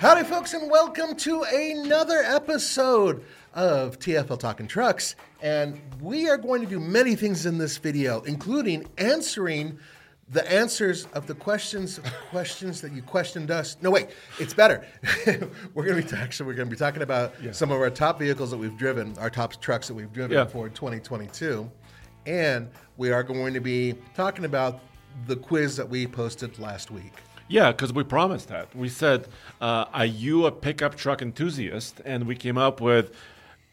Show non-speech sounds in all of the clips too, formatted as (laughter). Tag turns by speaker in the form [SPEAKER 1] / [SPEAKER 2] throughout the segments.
[SPEAKER 1] Howdy, folks, and welcome to another episode of TFL Talking Trucks. And we are going to do many things in this video, including answering the answers of the questions questions that you questioned us. No, wait, it's better. (laughs) we're going to be actually we're going to be talking about some of our top vehicles that we've driven, our top trucks that we've driven
[SPEAKER 2] Yeah.
[SPEAKER 1] for 2022, and we are going to be talking about the quiz that we posted last week.
[SPEAKER 2] Yeah, because we promised that. We said, uh, "Are you a pickup truck enthusiast?" And we came up with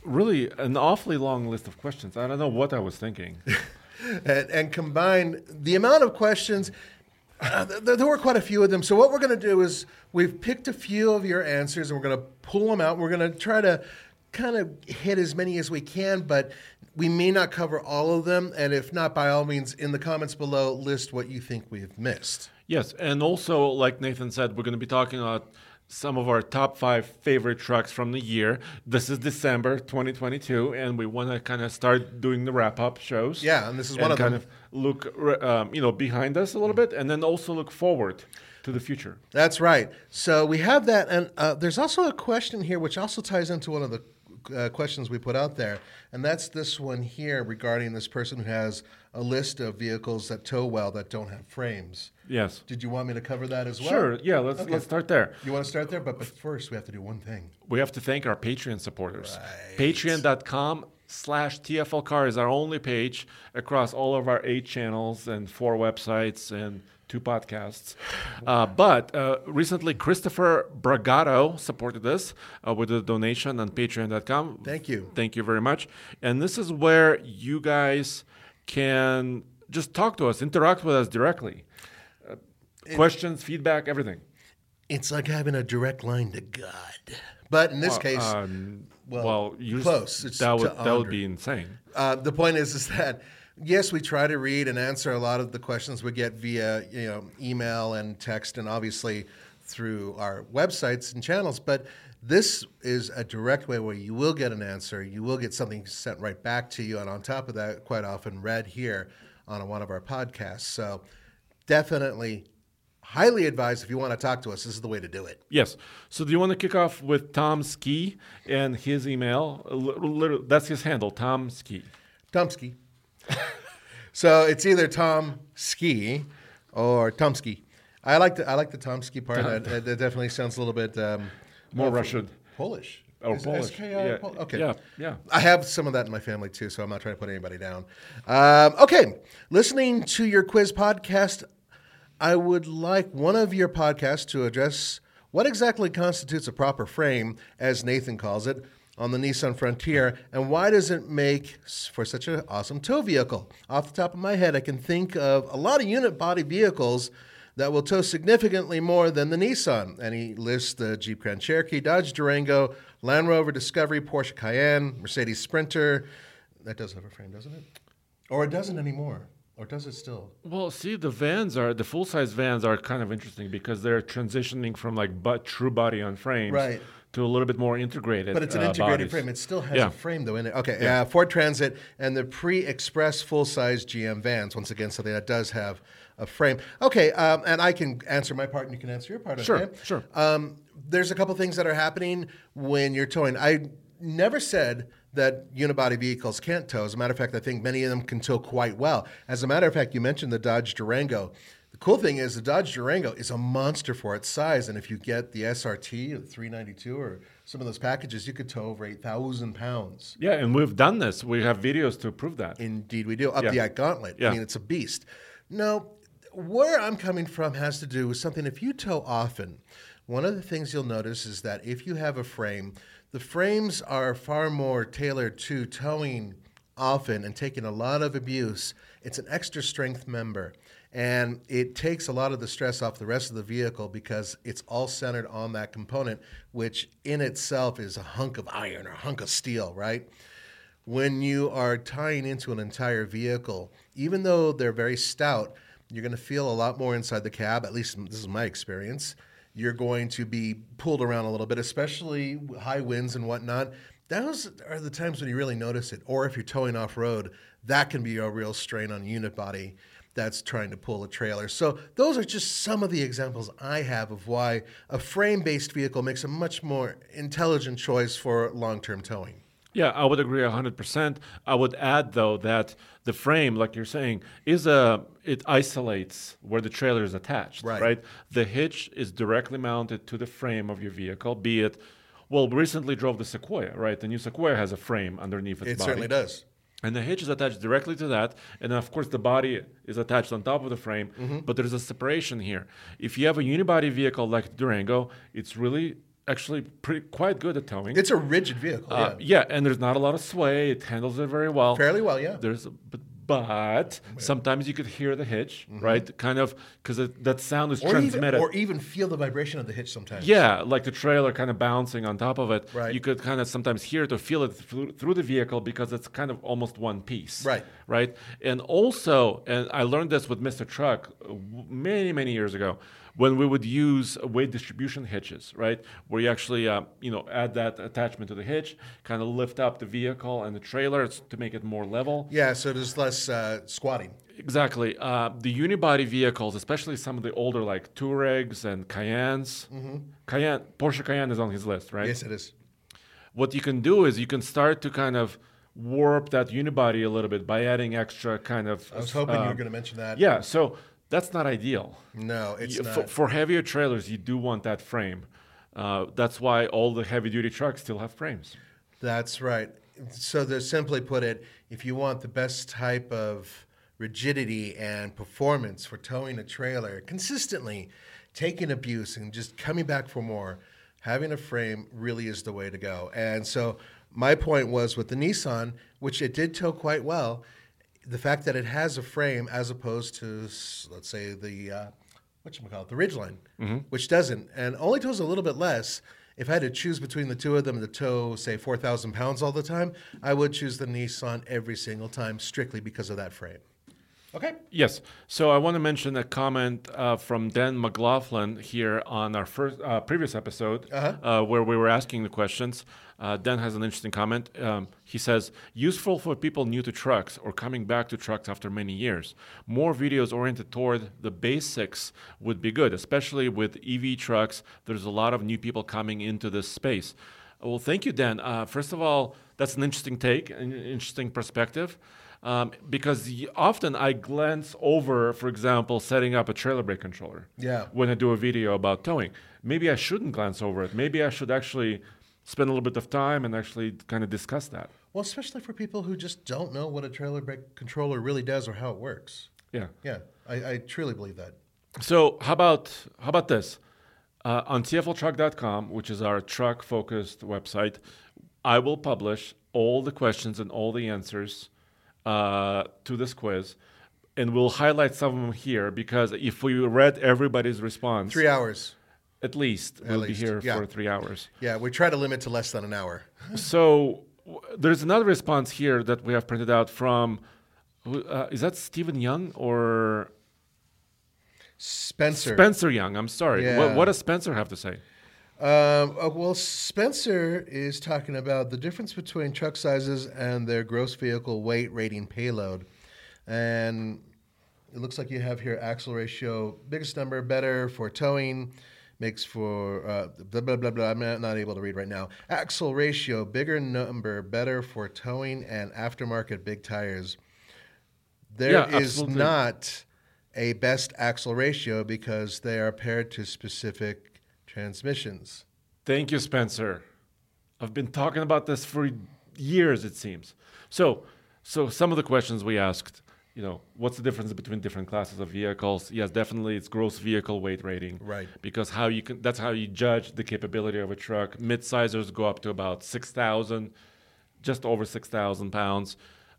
[SPEAKER 2] really an awfully long list of questions. I don't know what I was thinking. (laughs)
[SPEAKER 1] and, and the amount of questions. Uh, th- there were quite a few of them. So what we're going to do is we've picked a few of your answers and we're going to pull them out. We're going to try to kind of hit as many as we can, but we may not cover all of them. And if not, by all means, in the comments below, list what you think we've missed.
[SPEAKER 2] Yes, and also, like Nathan said, we're going to be talking about some of our top five favorite trucks from the year. This is December 2022, and we want to kind of start doing the wrap-up shows.
[SPEAKER 1] Yeah, and this is one of
[SPEAKER 2] kind
[SPEAKER 1] them.
[SPEAKER 2] of look, um, you know, behind us a little bit, and then also look forward to the future.
[SPEAKER 1] That's right. So we have that, and uh, there's also a question here which also ties into one of the uh, questions we put out there, and that's this one here regarding this person who has a list of vehicles that tow well that don't have frames.
[SPEAKER 2] Yes.
[SPEAKER 1] Did you want me to cover that as well?
[SPEAKER 2] Sure. Yeah. Let's
[SPEAKER 1] Okay.
[SPEAKER 2] let's start there.
[SPEAKER 1] You want to start there, but, but first we have to do one thing.
[SPEAKER 2] We have to thank our Patreon supporters.
[SPEAKER 1] Right.
[SPEAKER 2] Patreon.com slash TFL car is our only page across all of our eight channels and four websites and two podcasts. Uh, but uh, recently, Christopher Bragato supported us uh, with a donation on patreon.com.
[SPEAKER 1] Thank you.
[SPEAKER 2] Thank you very much. And this is where you guys can just talk to us, interact with us directly. Uh, questions, feedback, everything.
[SPEAKER 1] It's like having a direct line to God, but in this case,
[SPEAKER 2] Um,
[SPEAKER 1] well,
[SPEAKER 2] well, you
[SPEAKER 1] close. It's
[SPEAKER 2] that would that would be insane.
[SPEAKER 1] Uh, the point is, is that yes, we try to read and answer a lot of the questions we get via you know email and text, and obviously through our websites and channels. But this is a direct way where you will get an answer. You will get something sent right back to you, and on top of that, quite often read here on one of our podcasts. So definitely. Highly advise if you want to talk to us, this is the way to do it.
[SPEAKER 2] Yes. So do you want to kick off with Tom Ski and his email? A li- little- That's his handle, Tom Ski.
[SPEAKER 1] Tomsky. (laughs) so it's either Tom Ski or Tomsky. I like the I like the Tomsky part. that, that definitely sounds a little bit um,
[SPEAKER 2] More Russian.
[SPEAKER 1] Polish.
[SPEAKER 2] Oh,
[SPEAKER 1] Is-
[SPEAKER 2] Polish.
[SPEAKER 1] SKI
[SPEAKER 2] Yeah,
[SPEAKER 1] Pol- Okay.
[SPEAKER 2] yeah, yeah.
[SPEAKER 1] I have some of that in my family too, so I'm not trying to put anybody down. Um, okay, listening to your quiz podcast, I would like one of your podcasts to address what exactly constitutes a proper frame, as Nathan calls it, on the Nissan Frontier, and why does it make for such an awesome tow vehicle? Off the top of my head, I can think of a lot of unit body vehicles that will tow significantly more than the Nissan. And he lists the Jeep Grand Cherokee, Dodge Durango, Land Rover Discovery, Porsche Cayenne, Mercedes Sprinter. That does have a frame, doesn't it? Or it doesn't anymore. Or does it still?
[SPEAKER 2] Well, see, the vans are the full size vans are kind of interesting because they're transitioning from like but true body on frames
[SPEAKER 1] Right.
[SPEAKER 2] to a little bit more integrated.
[SPEAKER 1] But it's an
[SPEAKER 2] uh,
[SPEAKER 1] integrated
[SPEAKER 2] bodies.
[SPEAKER 1] frame. It still has
[SPEAKER 2] Yeah.
[SPEAKER 1] a frame though in it. Okay, uh, Ford Transit and the pre-express full-size GM vans. Once again, something that does have a frame. Okay, um, and I can answer my part, and you can answer your part.
[SPEAKER 2] Sure,
[SPEAKER 1] okay?
[SPEAKER 2] sure.
[SPEAKER 1] Um, there's a couple things that are happening when you're towing. I never said that unibody vehicles can't tow. As a matter of fact, I think many of them can tow quite well. As a matter of fact, you mentioned the Dodge Durango. The cool thing is the Dodge Durango is a monster for its size, and if you get the SRT, the 392, or some of those packages, you could tow over 8,000 pounds.
[SPEAKER 2] Yeah, and we've done this. We have videos to prove that.
[SPEAKER 1] Indeed, we do. Up
[SPEAKER 2] Yeah.
[SPEAKER 1] the gauntlet.
[SPEAKER 2] Yeah.
[SPEAKER 1] I mean, it's a beast. Now, where I'm coming from has to do with something. If you tow often, one of the things you'll notice is that if you have a frame, the frames are far more tailored to towing often and taking a lot of abuse. It's an extra strength member. And it takes a lot of the stress off the rest of the vehicle because it's all centered on that component, which in itself is a hunk of iron or a hunk of steel, right? when you are tying into an entire vehicle, even though they're very stout, you're going to feel a lot more inside the cab. At least this is my experience. You're going to be pulled around a little bit, especially high winds and whatnot. Those are the times when you really notice it. Or if you're towing off road, that can be a real strain on unit body that's trying to pull a trailer. So those are just some of the examples I have of why a frame-based vehicle makes a much more intelligent choice for long-term towing.
[SPEAKER 2] Yeah, I would agree 100%. I would add though that the frame like you're saying is a it isolates where the trailer is attached,
[SPEAKER 1] Right.
[SPEAKER 2] The hitch is directly mounted to the frame of your vehicle, be it well, we recently drove the Sequoia, right? The new Sequoia has a frame underneath its
[SPEAKER 1] It
[SPEAKER 2] body.
[SPEAKER 1] It certainly does.
[SPEAKER 2] And the hitch is attached directly to that. And then, of course, the body is attached on top of the frame,
[SPEAKER 1] Mm-hmm.
[SPEAKER 2] but there's a separation here. If you have a unibody vehicle like Durango, it's really actually pretty quite good at towing.
[SPEAKER 1] It's a rigid vehicle.
[SPEAKER 2] Uh,
[SPEAKER 1] yeah.
[SPEAKER 2] yeah, and there's not a lot of sway. It handles it very well.
[SPEAKER 1] Fairly well, yeah.
[SPEAKER 2] There's, a, but, but sometimes you could hear the hitch,
[SPEAKER 1] Mm-hmm.
[SPEAKER 2] right? Kind of because that sound is
[SPEAKER 1] Or even,
[SPEAKER 2] transmitted.
[SPEAKER 1] or even feel the vibration of the hitch sometimes.
[SPEAKER 2] Yeah, like the trailer kind of bouncing on top of it.
[SPEAKER 1] Right.
[SPEAKER 2] You could kind of sometimes hear it or feel it through, through the vehicle because it's kind of almost one piece.
[SPEAKER 1] Right.
[SPEAKER 2] Right. And also, and I learned this with Mr. Truck uh, many, many years ago, when we would use weight distribution hitches, right, where you actually, uh, you know, add that attachment to the hitch, kind of lift up the vehicle and the trailer to make it more level.
[SPEAKER 1] Yeah, so there's less uh, squatting.
[SPEAKER 2] Exactly. Uh, the unibody vehicles, especially some of the older like Touaregs and Cayennes. Cayenne, Porsche Cayenne is on his list, right?
[SPEAKER 1] Mm-hmm. Yes, it is.
[SPEAKER 2] What you can do is you can start to kind of warp that unibody a little bit by adding extra kind of.
[SPEAKER 1] I was hoping you
[SPEAKER 2] uh,
[SPEAKER 1] were going to mention that.
[SPEAKER 2] Yeah, so that's not ideal.
[SPEAKER 1] No, it's
[SPEAKER 2] You-
[SPEAKER 1] not.
[SPEAKER 2] For, for heavier trailers, you do want that frame. Uh, that's why all the heavy duty trucks still have frames.
[SPEAKER 1] That's right. So to simply put it, if you want the best type of rigidity and performance for towing a trailer consistently, taking abuse and just coming back for more, having a frame really is the way to go. And so my point was with the Nissan, which it did tow quite well, the fact that it has a frame as opposed to let's say the uh, what you call it, the Ridgeline, which doesn't, and only tows a little bit less. If I had to choose between the two of them to tow, say, 4,000 pounds all the time, I would choose the Nissan every single time strictly because of that frame. Okay.
[SPEAKER 2] Yes. So I want to mention a comment uh, from Dan McLaughlin here on our first uh, previous episode uh where we were asking the questions. Uh, Dan has an interesting comment. Um, he says, "Useful for people new to trucks or coming back to trucks after many years. More videos oriented toward the basics would be good, especially with EV trucks. There's a lot of new people coming into this space." Well, thank you, Dan. Uh, first of all, that's an interesting take, an interesting perspective um, because y- often I glance over, for example, setting up a trailer brake controller.
[SPEAKER 1] Yeah.
[SPEAKER 2] When I do a video about towing, maybe I shouldn't glance over it. Maybe I should actually spend a little bit of time and actually kind of discuss that.
[SPEAKER 1] Well, especially for people who just don't know what a trailer brake controller really does or how it works.
[SPEAKER 2] Yeah.
[SPEAKER 1] Yeah, I, I truly believe that.
[SPEAKER 2] So how about how about this? Uh, on tfltruck.com, which is our truck-focused website, I will publish all the questions and all the answers uh, to this quiz, and we'll highlight some of them here because if we read everybody's response,
[SPEAKER 1] Three hours.
[SPEAKER 2] At least we'll
[SPEAKER 1] least,
[SPEAKER 2] be here
[SPEAKER 1] yeah.
[SPEAKER 2] for three hours.
[SPEAKER 1] Yeah, we try to limit to less than an hour. (laughs)
[SPEAKER 2] So w- there's another response here that we have printed out from. Uh, is that Stephen Young or
[SPEAKER 1] Spencer.
[SPEAKER 2] Spencer Young? I'm sorry. What,
[SPEAKER 1] Yeah.
[SPEAKER 2] what does Spencer have to say?
[SPEAKER 1] Um, uh, well, Spencer is talking about the difference between truck sizes and their gross vehicle weight rating payload. And it looks like you have here axle ratio, biggest number, better for towing, makes for uh, blah blah blah blah. I'm not, able to read right now. Axle ratio, bigger number, better for towing and aftermarket big tires. There
[SPEAKER 2] Yeah,
[SPEAKER 1] is
[SPEAKER 2] absolutely.
[SPEAKER 1] not a best axle ratio because they are paired to specific transmissions.
[SPEAKER 2] Thank you, Spencer. I've been talking about this for years, it seems. So, so some of the questions we asked, you know, what's the difference between different classes of vehicles? Yes, definitely, it's gross vehicle weight rating.
[SPEAKER 1] Right.
[SPEAKER 2] Because how you can that's how you judge the capability of a truck. Mid-sizers go up to about six thousand, just over six thousand pounds.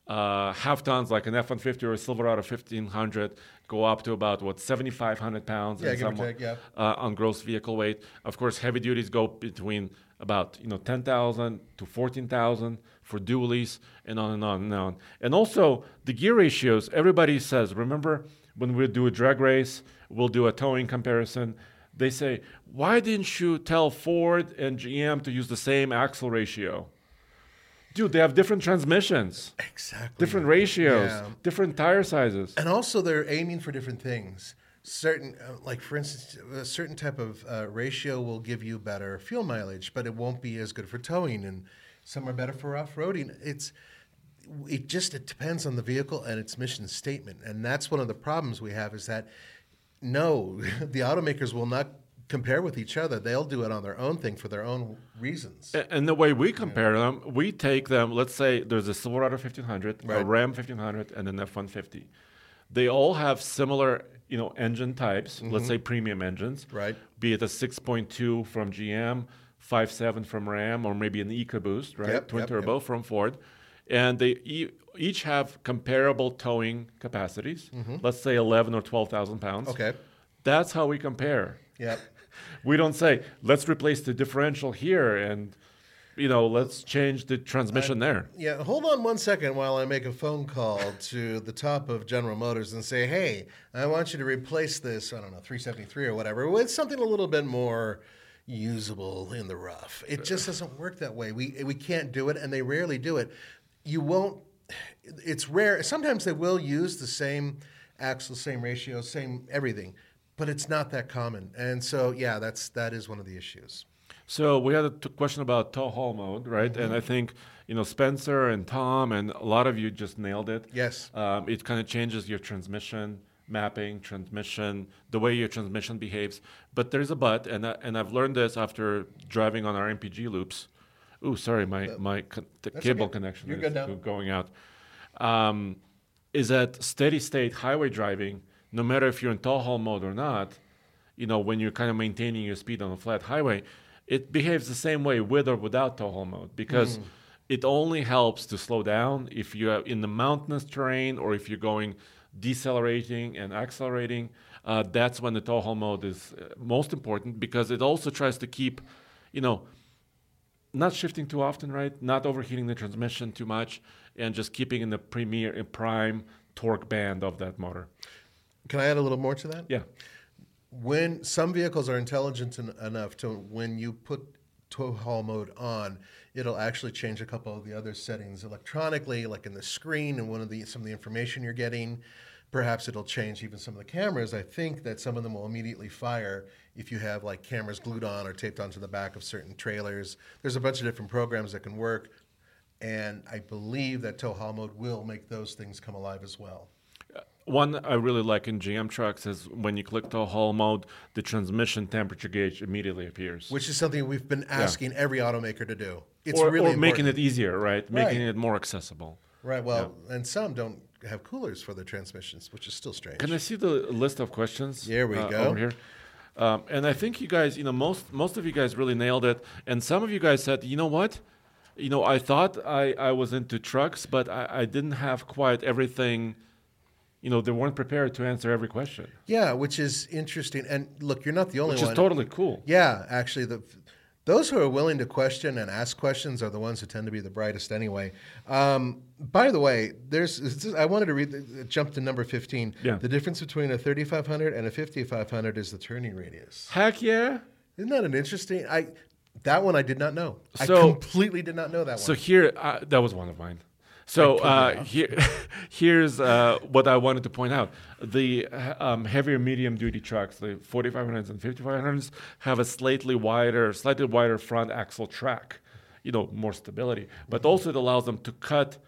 [SPEAKER 2] Uh, half tons like an F-150 or a Silverado 1500 go up to about what 7,500 pounds
[SPEAKER 1] Yeah, give or take, yeah.
[SPEAKER 2] uh, on gross vehicle weight. Of course, heavy duties go between about you know 10,000 to 14,000 for dualies, and on and on and on. And also the gear ratios. Everybody says, remember when we do a drag race, we'll do a towing comparison. They say, why didn't you tell Ford and GM to use the same axle ratio? Dude, they have different transmissions,
[SPEAKER 1] Exactly.
[SPEAKER 2] different ratios,
[SPEAKER 1] Yeah.
[SPEAKER 2] different tire sizes.
[SPEAKER 1] And also, they're aiming for different things. Certain, uh, like for instance, a certain type of uh, ratio will give you better fuel mileage, but it won't be as good for towing, and some are better for off-roading. It's it just it depends on the vehicle and its mission statement, and that's one of the problems we have is that no, (laughs) the automakers will not compare with each other. They'll do it on their own thing for their own reasons.
[SPEAKER 2] And the way we compare them, we take them. Let's say there's a Silverado 1500, a Ram 1500, and an F150. They all have similar, you know, engine types. Let's say premium engines,
[SPEAKER 1] Mm-hmm. Right.
[SPEAKER 2] Be it a 6.2 from GM, 5.7 from Ram, or maybe an EcoBoost, right,
[SPEAKER 1] Yep,
[SPEAKER 2] twin
[SPEAKER 1] yep,
[SPEAKER 2] turbo from Ford, and they e- each have comparable towing capacities. Let's say 11 or 12,000 pounds.
[SPEAKER 1] Mm-hmm. Okay.
[SPEAKER 2] That's how we compare.
[SPEAKER 1] Yep. (laughs)
[SPEAKER 2] We don't say let's replace the differential here and you know let's change the transmission there.
[SPEAKER 1] Yeah, hold on one second while I make a phone call to the top of General Motors and say, hey, I want you to replace this, I don't know, 373 or whatever, with something a little bit more usable in the rough. It just doesn't work that way. We, we can't do it, and they rarely do it. You won't, it's rare. Sometimes they will use the same axle, same ratio, same everything, but it's not that common. And so, yeah, that's, that is one of the issues.
[SPEAKER 2] So we had a t- question about tow haul mode, right? And I think you know Spencer and Tom and a lot of you just nailed it.
[SPEAKER 1] Yes.
[SPEAKER 2] Um, it kind of changes your transmission mapping, transmission, the way your transmission behaves. But there's a but, and I, and I've learned this after driving on our MPG loops. Ooh, sorry, my my con- the cable
[SPEAKER 1] okay.
[SPEAKER 2] connection
[SPEAKER 1] You're
[SPEAKER 2] is
[SPEAKER 1] good now.
[SPEAKER 2] going out. Um, is that steady state highway driving, no matter if you're in tow haul mode or not, you know, when you're kind of maintaining your speed on a flat highway, it behaves the same way with or without tow haul mode because it only helps to slow down if you're in the mountainous terrain or if you're going decelerating and accelerating. Uh, that's when the tow haul mode is uh, most important because it also tries to keep, you know, not shifting too often, right? Not overheating the transmission too much, and just keeping in the premier in prime torque band of that motor.
[SPEAKER 1] Can I add a little more to that?
[SPEAKER 2] Yeah.
[SPEAKER 1] when some vehicles are intelligent en- enough to when you put tow haul mode on it'll actually change a couple of the other settings electronically like in the screen and one of the some of the information you're getting perhaps it'll change even some of the cameras i think that some of them will immediately fire if you have like cameras glued on or taped onto the back of certain trailers there's a bunch of different programs that can work and i believe that tow haul mode will make those things come alive as well
[SPEAKER 2] One I really like in GM trucks is when you click tow haul mode, the transmission temperature gauge immediately appears.
[SPEAKER 1] which is something we've been asking every automaker to do it's
[SPEAKER 2] or,
[SPEAKER 1] really
[SPEAKER 2] or making it easier, right? Making
[SPEAKER 1] Right.
[SPEAKER 2] it more accessible.
[SPEAKER 1] Right. Well, and some don't have coolers for their transmissions, which is still strange.
[SPEAKER 2] Can I see the list of questions?
[SPEAKER 1] Here we
[SPEAKER 2] uh,
[SPEAKER 1] go.
[SPEAKER 2] Over here. Um, and I think you guys, you know, most most of you guys really nailed it. And some of you guys said, you know what? You know, I thought I, I was into trucks, but I, I didn't have quite everything. You know, they weren't prepared to answer every question,
[SPEAKER 1] yeah, which is interesting. And look, you're not the only
[SPEAKER 2] which
[SPEAKER 1] one.
[SPEAKER 2] Which is totally cool.
[SPEAKER 1] Yeah, actually, the those who are willing to question and ask questions are the ones who tend to be the brightest anyway. Um, by the way, there's I wanted to read the, jump to number 15.
[SPEAKER 2] Yeah.
[SPEAKER 1] The difference between a 3500 and a 5500 is the turning radius.
[SPEAKER 2] Heck yeah!
[SPEAKER 1] Isn't that an interesting? I that one I did not know.
[SPEAKER 2] So, I
[SPEAKER 1] completely did not know that one.
[SPEAKER 2] So here, uh, that was one of mine. So uh, here, (laughs) here's uh, what I wanted to point out: the um, heavier medium-duty trucks, the 4500s and 5500s, have a slightly wider, slightly wider front axle track. You know, more stability, but also it allows them to cut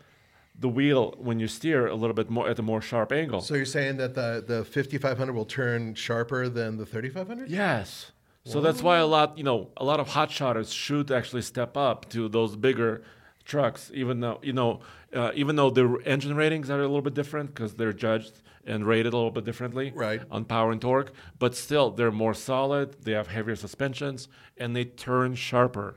[SPEAKER 2] the wheel when you steer a little bit more at a more sharp angle.
[SPEAKER 1] So you're saying that the the 5500 will turn sharper than the 3500?
[SPEAKER 2] Yes. So that's why a lot, you know, a lot of hot shotters should actually step up to those bigger trucks, even though, you know, uh, even though the engine ratings are a little bit different because they're judged and rated a little bit differently
[SPEAKER 1] Right.
[SPEAKER 2] on power and torque, but still they're more solid. They have heavier suspensions and they turn sharper.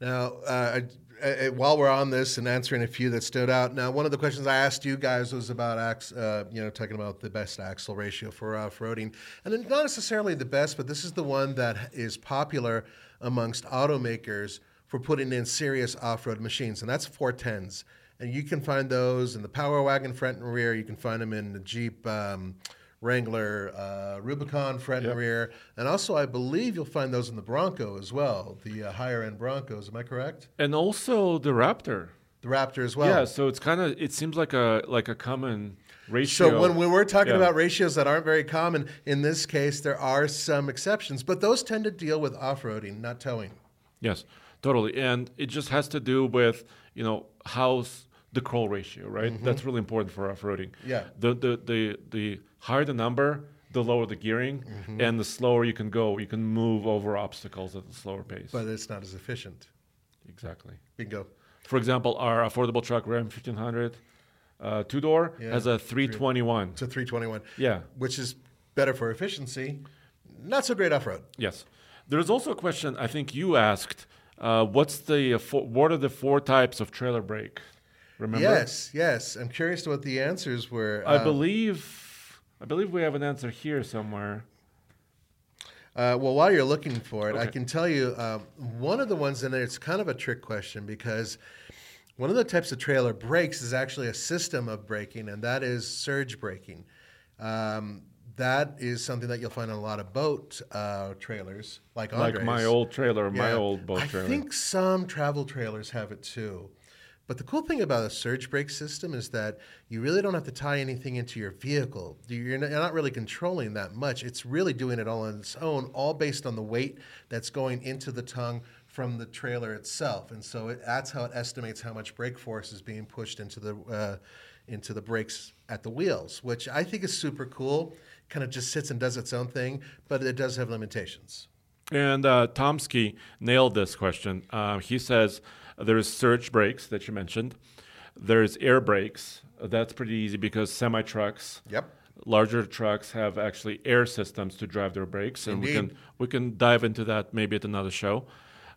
[SPEAKER 1] Now, uh, I- I- while we're on this and answering a few that stood out, now one of the questions I asked you guys was about, ax- uh, you know, talking about the best axle ratio for off-roading, and not necessarily the best, but this is the one that is popular amongst automakers for putting in serious off-road machines, and that's 410s. And you can find those in the Power Wagon front and rear. You can find them in the Jeep. Um, Wrangler, uh, Rubicon front and rear, and also I believe you'll find those in the Bronco as well, the uh, higher end Broncos. Am I correct?
[SPEAKER 2] And also the Raptor.
[SPEAKER 1] The Raptor as well.
[SPEAKER 2] yeah, so it's kind of it seems like a like a common ratio.
[SPEAKER 1] So when, when we're talking
[SPEAKER 2] Yeah.
[SPEAKER 1] about ratios that aren't very common, in this case there are some exceptions, but those tend to deal with off-roading, not towing.
[SPEAKER 2] Yes, totally. And it just has to do with, you know, how's the crawl ratio, right? That's really important for off-roading.
[SPEAKER 1] Mm-hmm. Yeah.
[SPEAKER 2] The the the the higher the number, the lower the gearing,
[SPEAKER 1] Mm-hmm.
[SPEAKER 2] and the slower you can go. You can move over obstacles at a slower pace.
[SPEAKER 1] But it's not as efficient.
[SPEAKER 2] exactly.
[SPEAKER 1] Bingo.
[SPEAKER 2] For example, our affordable truck Ram 1500 uh, two door
[SPEAKER 1] Yeah.
[SPEAKER 2] has a 321.
[SPEAKER 1] It's a 321.
[SPEAKER 2] Yeah.
[SPEAKER 1] Which is better for efficiency, not so great off-road.
[SPEAKER 2] Yes. There's also a question I think you asked. Uh, what's the uh, four, what are the four types of trailer brake? Remember?
[SPEAKER 1] Yes, yes. I'm curious what the answers were.
[SPEAKER 2] I
[SPEAKER 1] Uh,
[SPEAKER 2] believe I believe we have an answer here somewhere.
[SPEAKER 1] Uh, well, while you're looking for it, I can tell you um, one of the ones in there. It's kind of a trick question because one of the types of trailer brakes is actually a system of braking, and that is surge braking. Um, that is something that you'll find on a lot of boat uh, trailers, like
[SPEAKER 2] Like my old trailer, my old boat
[SPEAKER 1] I
[SPEAKER 2] trailer.
[SPEAKER 1] I think some travel trailers have it too. But the cool thing about a surge brake system is that you really don't have to tie anything into your vehicle. You're not, you're not really controlling that much. It's really doing it all on its own, all based on the weight that's going into the tongue from the trailer itself. And so it, that's how it estimates how much brake force is being pushed into the uh, into the brakes at the wheels, which I think is super cool. Kind of just sits and does its own thing, but it does have limitations.
[SPEAKER 2] And uh, Tomsky nailed this question. Uh, he says there's surge brakes that you mentioned. There's air brakes. That's pretty easy because semi trucks,
[SPEAKER 1] Yep.
[SPEAKER 2] larger trucks have actually air systems to drive their brakes, and we
[SPEAKER 1] Indeed.
[SPEAKER 2] can we can dive into that maybe at another show.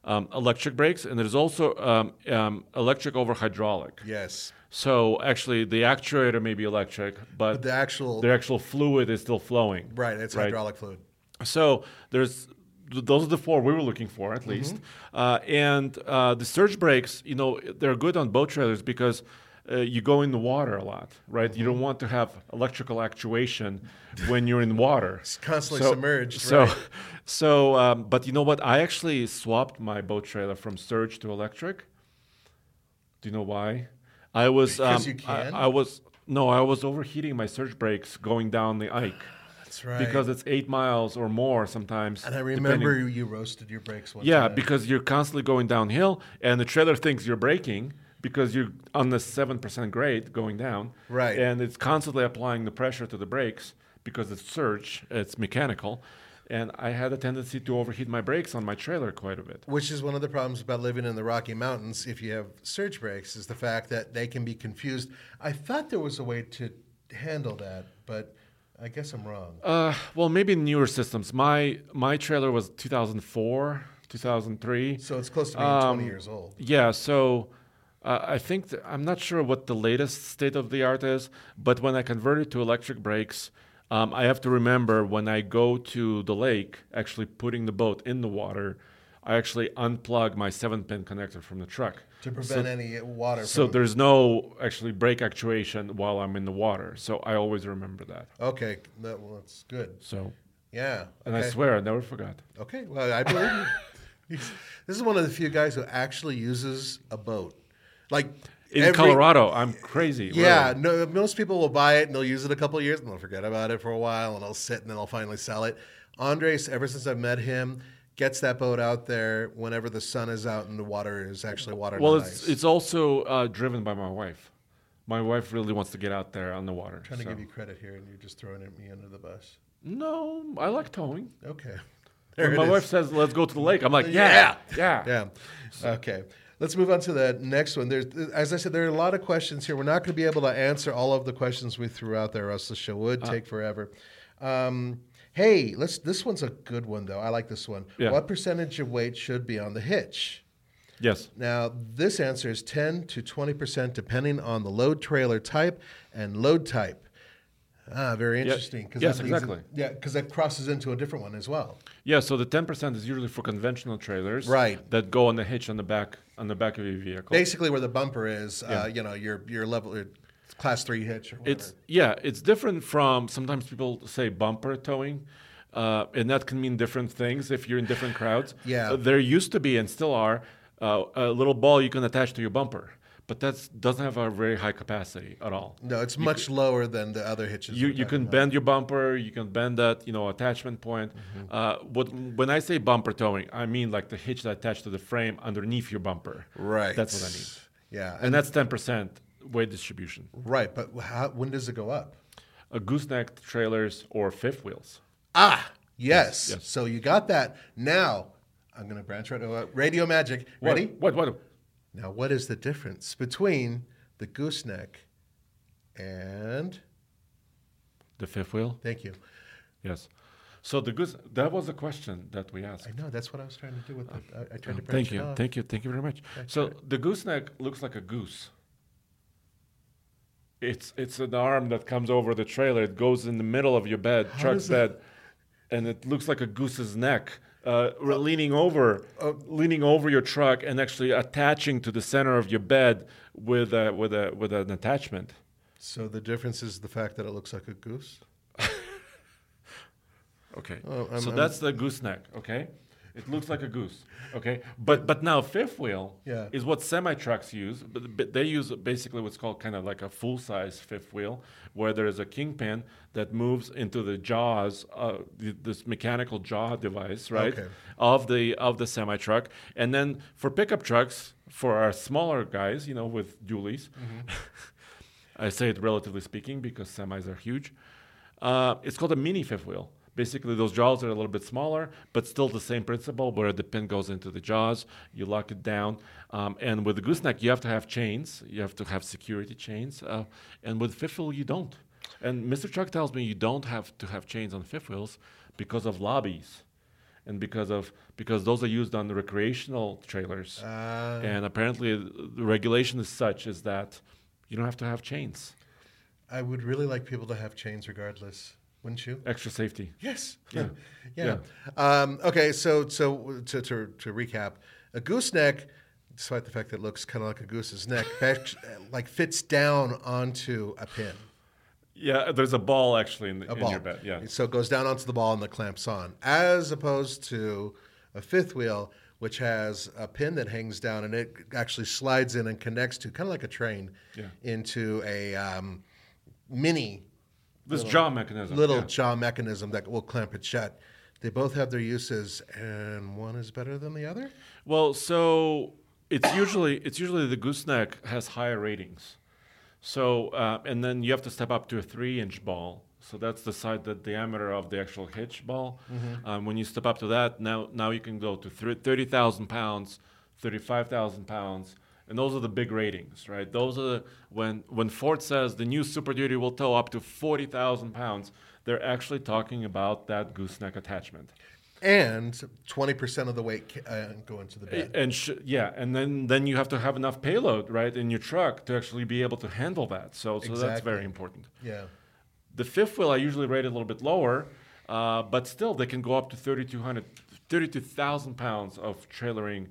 [SPEAKER 2] Um, electric brakes, and there's also um, um, electric over hydraulic.
[SPEAKER 1] Yes.
[SPEAKER 2] So actually, the actuator may be electric, but,
[SPEAKER 1] But the actual
[SPEAKER 2] the actual fluid is still flowing.
[SPEAKER 1] Right, it's hydraulic fluid.
[SPEAKER 2] So there's those are the four we were looking for at least, uh, and uh, the surge brakes. You know, they're good on boat trailers because. Uh, you go in the water a lot, right? You don't want to have electrical actuation when you're in water. (laughs)
[SPEAKER 1] It's constantly submerged,
[SPEAKER 2] So,
[SPEAKER 1] right. (laughs)
[SPEAKER 2] so, um, but you know what? I actually swapped my boat trailer from surge to electric. Do you know why? I was
[SPEAKER 1] Because
[SPEAKER 2] um,
[SPEAKER 1] you can?
[SPEAKER 2] I, I was no, I was overheating my surge brakes going down the Ike (sighs)
[SPEAKER 1] That's right.
[SPEAKER 2] because it's eight miles or more sometimes.
[SPEAKER 1] and I
[SPEAKER 2] depending-
[SPEAKER 1] remember you roasted your brakes one
[SPEAKER 2] Yeah,
[SPEAKER 1] time.
[SPEAKER 2] because you're constantly going downhill, and the trailer thinks you're braking because you're on the seven percent grade going down.
[SPEAKER 1] Right.
[SPEAKER 2] And it's constantly applying the pressure to the brakes because it's surge, it's mechanical, and I had a tendency to overheat my brakes on my trailer quite a bit.
[SPEAKER 1] Which is one of the problems about living in the Rocky Mountains if you have surge brakes, is the fact that they can be confused. I thought there was a way to handle that, but I guess I'm wrong.
[SPEAKER 2] Uh, well, maybe newer systems. My my trailer was 2004, 2003.
[SPEAKER 1] so it's close to being
[SPEAKER 2] um,
[SPEAKER 1] 20 years old.
[SPEAKER 2] Yeah, so uh, I think th- I'm not sure what the latest state of the art is, but when I converted to electric brakes, um, I have to remember when I go to the lake, actually putting the boat in the water, I actually unplug my seven pin connector from the truck.
[SPEAKER 1] To prevent any water
[SPEAKER 2] So there's no actually brake actuation while I'm in the water. So I always remember that.
[SPEAKER 1] Okay, that, well, that's good.
[SPEAKER 2] So,
[SPEAKER 1] Yeah.
[SPEAKER 2] and. I swear I never forgot.
[SPEAKER 1] Okay, well, I believe you. (laughs) This is one of the few guys who actually uses a boat. Like,
[SPEAKER 2] In
[SPEAKER 1] Every-
[SPEAKER 2] Colorado, I'm crazy.
[SPEAKER 1] Yeah,
[SPEAKER 2] really.
[SPEAKER 1] no, most people will buy it and they'll use it a couple of years and they'll forget about it for a while and they'll sit and then they'll finally sell it. Andres, ever since I've met him, gets that boat out there whenever the sun is out and the water is actually water.
[SPEAKER 2] Well, it's
[SPEAKER 1] ice.
[SPEAKER 2] it's also uh, driven by my wife. My wife really wants to get out there on the water.
[SPEAKER 1] trying to give you credit here and you're just throwing me under the bus.
[SPEAKER 2] No, I like towing.
[SPEAKER 1] Okay. (laughs)
[SPEAKER 2] My
[SPEAKER 1] it
[SPEAKER 2] wife says, "Let's go to the lake," I'm like, (laughs) "Yeah, yeah."
[SPEAKER 1] Yeah. Okay. Let's move on to the next one. There's, as I said, there are a lot of questions here. We're not going to be able to answer all of the questions we threw out there, or else the show would
[SPEAKER 2] Uh.
[SPEAKER 1] take forever. Um, hey, let's. This one's a good one, though. I like this one.
[SPEAKER 2] Yeah.
[SPEAKER 1] What percentage of weight should be on the hitch?
[SPEAKER 2] Yes.
[SPEAKER 1] Now, this answer is 10 to 20 percent, depending on the load trailer type and load type. Ah, very interesting. 'cause
[SPEAKER 2] Yes,
[SPEAKER 1] leads in-
[SPEAKER 2] exactly.
[SPEAKER 1] yeah, because that crosses into a different one as well.
[SPEAKER 2] Yeah. So the 10% is usually for conventional trailers,
[SPEAKER 1] Right.
[SPEAKER 2] That go on the hitch on the back on the back of your vehicle.
[SPEAKER 1] Basically, where the bumper is,
[SPEAKER 2] Yeah.
[SPEAKER 1] uh, you know, your your level, your class three hitch or.
[SPEAKER 2] It's yeah, it's different from sometimes people say bumper towing, uh, and that can mean different things if you're in different crowds.
[SPEAKER 1] Yeah.
[SPEAKER 2] Uh, there used to be and still are uh, a little ball you can attach to your bumper, but that doesn't have a very high capacity at all.
[SPEAKER 1] No, it's much lower than the other hitches.
[SPEAKER 2] You you can
[SPEAKER 1] about.
[SPEAKER 2] bend your bumper, you can bend that you know attachment point.
[SPEAKER 1] Mm-hmm.
[SPEAKER 2] Uh, what when I say bumper towing, I mean like the hitch that attached to the frame underneath your bumper.
[SPEAKER 1] Right.
[SPEAKER 2] That's what I mean,
[SPEAKER 1] Yeah,
[SPEAKER 2] and that's ten percent weight distribution.
[SPEAKER 1] right. But how, when does it go up?
[SPEAKER 2] A gooseneck trailers or fifth wheels.
[SPEAKER 1] Ah, yes.
[SPEAKER 2] yes.
[SPEAKER 1] So you got that. Now I'm going to branch right. Uh, Radio Magic. Ready?
[SPEAKER 2] What? What? what?
[SPEAKER 1] Now, what is the difference between the gooseneck and?
[SPEAKER 2] The fifth wheel?
[SPEAKER 1] Thank you.
[SPEAKER 2] Yes. So the goose that was the question that we asked.
[SPEAKER 1] I know that's what I was trying to do with it. I, I tried to oh, branch
[SPEAKER 2] Thank you. Thank you. Thank you very much. So the gooseneck looks like a goose. It's it's an arm that comes over the trailer. It goes in the middle of your bed, truck's bed, and it looks like a goose's neck, uh, re- leaning over, leaning over your truck, and actually attaching to the center of your bed with a, with a with an attachment.
[SPEAKER 1] So the difference is the fact that it looks like a goose. (laughs)
[SPEAKER 2] Okay.
[SPEAKER 1] Oh,
[SPEAKER 2] so that's the gooseneck. Okay. It looks like a goose. Okay. But but now fifth wheel
[SPEAKER 1] Yeah.
[SPEAKER 2] is what semi trucks use. But, but they use basically what's called kind of like a full size fifth wheel, where there is a kingpin that moves into the jaws, uh, th- this mechanical jaw device, right,
[SPEAKER 1] Okay.
[SPEAKER 2] of the of the semi truck. And then for pickup trucks, for our smaller guys, you know, with dualies, (laughs) I say it relatively speaking because semis are huge. Uh, it's called a mini fifth wheel. Basically, those jaws are a little bit smaller, but still the same principle where the pin goes into the jaws, you lock it down. Um, and with the gooseneck, you have to have chains, you have to have security chains. Uh, and with fifth wheel, you don't. And Mr. Truck tells me you don't have to have chains on fifth wheels because of lobbies and because of because those are used on the recreational trailers.
[SPEAKER 1] Ah.
[SPEAKER 2] and apparently, the regulation is such is that you don't have to have chains.
[SPEAKER 1] I would really like people to have chains regardless, wouldn't you?
[SPEAKER 2] Extra safety.
[SPEAKER 1] Yes. (laughs) (laughs)
[SPEAKER 2] Yeah.
[SPEAKER 1] yeah. Um, okay, so so to, to, to recap, a gooseneck, despite the fact that it looks kind of like a goose's neck, (laughs) back, like fits down onto a pin,
[SPEAKER 2] Yeah, there's a ball actually in, the, in
[SPEAKER 1] ball.
[SPEAKER 2] your bed. Yeah.
[SPEAKER 1] So it goes down onto the ball and the clamps on, as opposed to a fifth wheel, which has a pin that hangs down and it actually slides in and connects to kind of like a train
[SPEAKER 2] Yeah.
[SPEAKER 1] into a um, mini
[SPEAKER 2] This jaw mechanism.
[SPEAKER 1] little
[SPEAKER 2] yeah.
[SPEAKER 1] jaw mechanism that will clamp it shut. They both have their uses, and one is better than the other.
[SPEAKER 2] Well, so it's usually it's usually the gooseneck has higher ratings. So uh, and then you have to step up to a three-inch ball. So that's the side, the diameter of the actual hitch ball. Um, when you step up to that, now now you can go to thir- thirty thousand pounds, thirty-five thousand pounds, and those are the big ratings, right? Those are the, when when Ford says the new Super Duty will tow up to forty thousand pounds, they're actually talking about that gooseneck attachment.
[SPEAKER 1] And twenty percent of the weight ca- uh, go into the bed.
[SPEAKER 2] And sh- yeah, and then then you have to have enough payload, right, in your truck to actually be able to handle that. So so that's very important.
[SPEAKER 1] yeah.
[SPEAKER 2] The fifth wheel I usually rate a little bit lower, uh, but still they can go up to 3,200, 32,000 pounds of trailering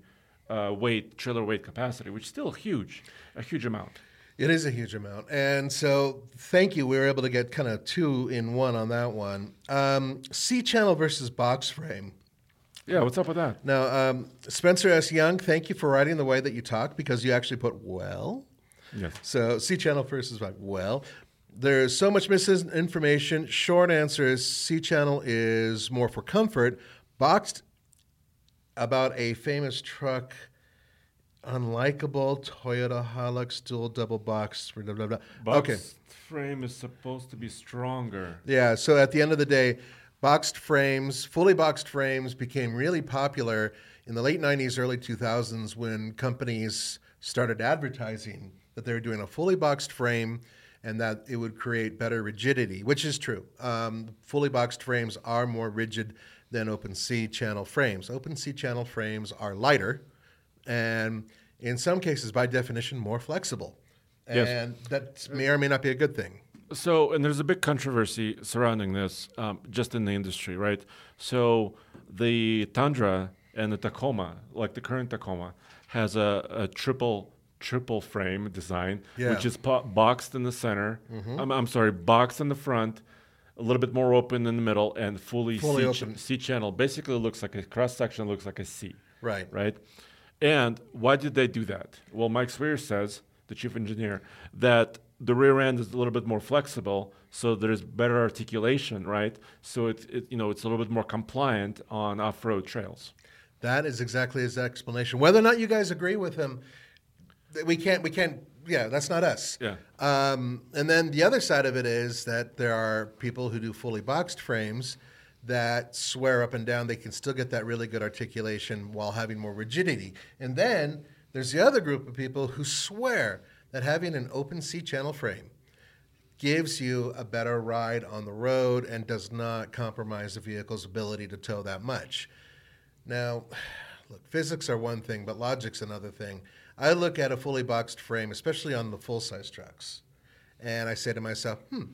[SPEAKER 2] uh, weight, trailer weight capacity, which is still huge, a huge amount.
[SPEAKER 1] It is a huge amount. And so, thank you. We were able to get kind of two in one on that one. Um, C channel versus box frame.
[SPEAKER 2] Yeah, what's up with that?
[SPEAKER 1] Now, um, Spencer S. Young, thank you for writing the way that you talk because you actually put well.
[SPEAKER 2] Yes.
[SPEAKER 1] So C channel is like, well, there's so much misinformation. Short answer is C channel is more for comfort. Boxed about a famous truck, unlikable Toyota Hilux dual double box. Blah, blah, blah.
[SPEAKER 2] Box
[SPEAKER 1] Okay.
[SPEAKER 2] frame is supposed to be stronger.
[SPEAKER 1] Yeah. So at the end of the day, boxed frames, fully boxed frames became really popular in the late 90s, early 2000s when companies started advertising that they were doing a fully boxed frame and that it would create better rigidity, which is true. Um, fully boxed frames are more rigid than open C channel frames. Open C channel frames are lighter and in some cases, by definition, more flexible.
[SPEAKER 2] Yes.
[SPEAKER 1] And that may or may not be a good thing.
[SPEAKER 2] So, and there's a big controversy surrounding this, um, just in the industry, right? So, the Tundra and the Tacoma, like the current Tacoma, has a, a triple triple frame design,
[SPEAKER 1] Yeah.
[SPEAKER 2] which is po- boxed in the center. I'm, I'm sorry, boxed in the front, a little bit more open in the middle, and fully,
[SPEAKER 1] Fully
[SPEAKER 2] C. C channel. Basically, looks like a cross section, looks like a C
[SPEAKER 1] Right.
[SPEAKER 2] right? And why did they do that? Well, Mike Sweers says, the chief engineer, that the rear end is a little bit more flexible, so there's better articulation, right? So it's it, you know it's a little bit more compliant on off-road trails.
[SPEAKER 1] That is exactly his explanation. Whether or not you guys agree with him, we can't. We can't. Yeah, that's not us.
[SPEAKER 2] Yeah.
[SPEAKER 1] Um, and then the other side of it is that there are people who do fully boxed frames that swear up and down they can still get that really good articulation while having more rigidity. And then there's the other group of people who swear that having an open C channel frame gives you a better ride on the road and does not compromise the vehicle's ability to tow that much. Now, (sighs) look, physics are one thing, but logic's another thing. I look at a fully boxed frame, especially on the full size trucks, and I say to myself, hmm,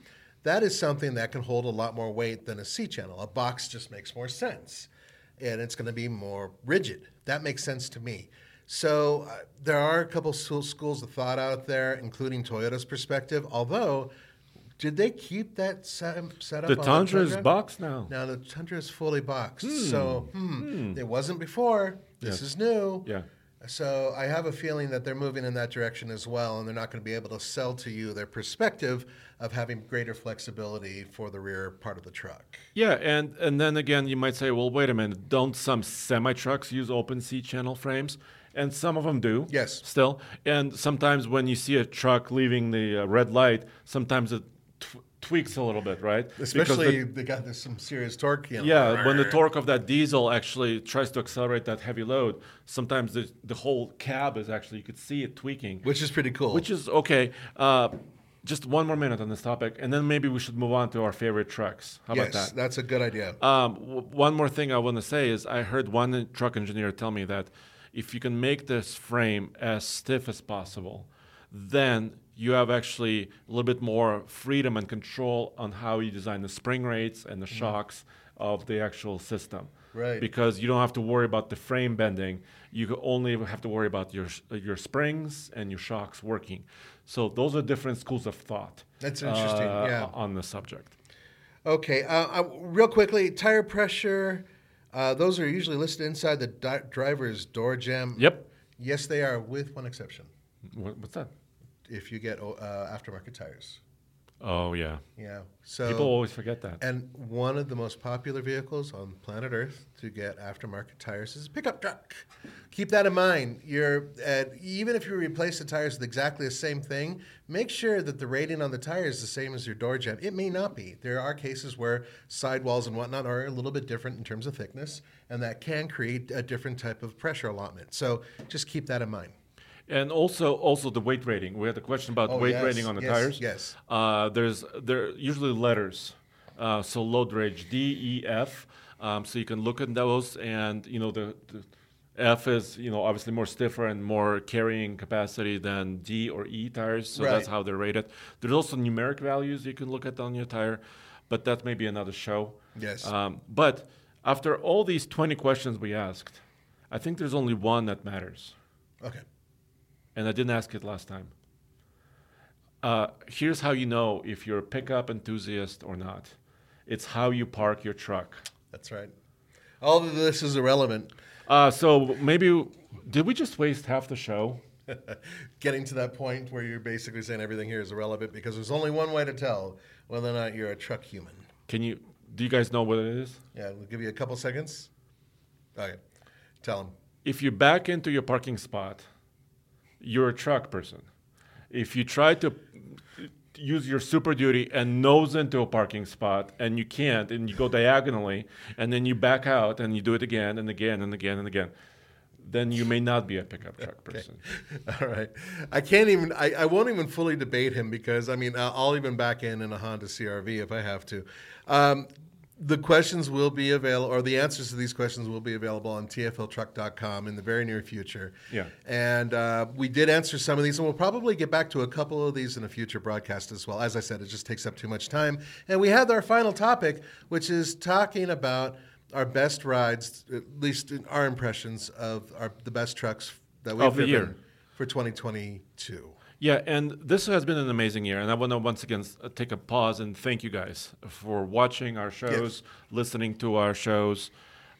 [SPEAKER 1] that is something that can hold a lot more weight than a C channel. A box just makes more sense, and it's going to be more rigid. That makes sense to me. So uh, there are a couple schools of thought out there, including Toyota's perspective. Although, did they keep that set, setup?
[SPEAKER 2] The
[SPEAKER 1] on
[SPEAKER 2] Tundra is boxed now.
[SPEAKER 1] now the Tundra is fully boxed, so hmm, it wasn't before. This
[SPEAKER 2] Yes.
[SPEAKER 1] is new.
[SPEAKER 2] Yeah.
[SPEAKER 1] So I have a feeling that they're moving in that direction as well, and they're not going to be able to sell to you their perspective of having greater flexibility for the rear part of the truck.
[SPEAKER 2] Yeah, and and then again, you might say, well, wait a minute, don't some semi trucks use open C channel frames? And some of them do.
[SPEAKER 1] Yes.
[SPEAKER 2] Still, and sometimes when you see a truck leaving the uh, red light, sometimes it tweaks a little bit, right? Because the-
[SPEAKER 1] Especially they got this, some serious torque. You know.
[SPEAKER 2] yeah, when the torque of that diesel actually tries to accelerate that heavy load, sometimes the, the whole cab is actually, you could see it tweaking.
[SPEAKER 1] which is pretty cool.
[SPEAKER 2] Which is okay. Uh, just one more minute on this topic, and then maybe we should move on to our favorite trucks. How
[SPEAKER 1] yes,
[SPEAKER 2] about that?
[SPEAKER 1] that's a good idea.
[SPEAKER 2] Um, w- one more thing I want to say is I heard one truck engineer tell me that if you can make this frame as stiff as possible, then you have actually a little bit more freedom and control on how you design the spring rates and the shocks of the actual system.
[SPEAKER 1] Right.
[SPEAKER 2] Because you don't have to worry about the frame bending. You only have to worry about your your springs and your shocks working. So those are different schools of thought.
[SPEAKER 1] That's interesting,
[SPEAKER 2] uh,
[SPEAKER 1] yeah.
[SPEAKER 2] On the subject.
[SPEAKER 1] Okay, uh, uh, real quickly, tire pressure. Uh, those are usually listed inside the di- driver's door jam.
[SPEAKER 2] Yep.
[SPEAKER 1] Yes, they are, with one exception.
[SPEAKER 2] What, what's that?
[SPEAKER 1] If you get uh, aftermarket tires.
[SPEAKER 2] Oh yeah.
[SPEAKER 1] Yeah. So
[SPEAKER 2] People always forget that.
[SPEAKER 1] And one of the most popular vehicles on planet Earth to get aftermarket tires is a pickup truck. Keep that in mind. You're uh, even if you replace the tires with exactly the same thing, make sure that the rating on the tire is the same as your door jam. It may not be. There are cases where sidewalls and whatnot are a little bit different in terms of thickness, and that can create a different type of pressure allotment. So just keep that in mind.
[SPEAKER 2] And also, also the weight rating. We had a question about
[SPEAKER 1] Oh,
[SPEAKER 2] weight
[SPEAKER 1] yes,
[SPEAKER 2] rating on the
[SPEAKER 1] yes,
[SPEAKER 2] tires.
[SPEAKER 1] yes.
[SPEAKER 2] Uh, there's there are usually letters. Uh, so load range D, E, F. Um, so you can look at those, and you know the, the F is you know obviously more stiffer and more carrying capacity than D or E tires. So that's how they're rated. There's also numeric values you can look at on your tire, but that may be another show.
[SPEAKER 1] Yes.
[SPEAKER 2] Um, but after all these 20 questions we asked, I think there's only one that matters
[SPEAKER 1] Okay.
[SPEAKER 2] And I didn't ask it last time. Uh, here's how you know if you're a pickup enthusiast or not. It's how you park your truck.
[SPEAKER 1] That's right. All of this is irrelevant.
[SPEAKER 2] Uh, so maybe did we just waste half the show? (laughs)
[SPEAKER 1] Getting to that point where you're basically saying everything here is irrelevant because there's only one way to tell whether or not you're a truck human.
[SPEAKER 2] Can you? Do you guys know what it is?
[SPEAKER 1] Yeah, we'll give you a couple seconds. Okay, tell them.
[SPEAKER 2] If you back into your parking spot, you're a truck person. If you try to use your super duty and nose into a parking spot and you can't and you go diagonally and then you back out and you do it again and again and again and again then you may not be a pickup truck person (laughs)
[SPEAKER 1] All right, I can't even. I, I won't even fully debate him because I mean I'll, I'll even back in in a Honda CRV if I have to. Um, the questions will be available, or the answers to these questions will be available on tfltruck.com in the very near future.
[SPEAKER 2] Yeah.
[SPEAKER 1] And uh, we did answer some of these, and we'll probably get back to a couple of these in a future broadcast as well. As I said, it just takes up too much time. And we had our final topic, which is talking about our best rides, at least in our impressions of our, the best trucks that we've
[SPEAKER 2] Of the
[SPEAKER 1] driven
[SPEAKER 2] year.
[SPEAKER 1] for 2022.
[SPEAKER 2] Yeah and this has been an amazing year and i want to once again uh, take a pause and thank you guys for watching our shows listening to our shows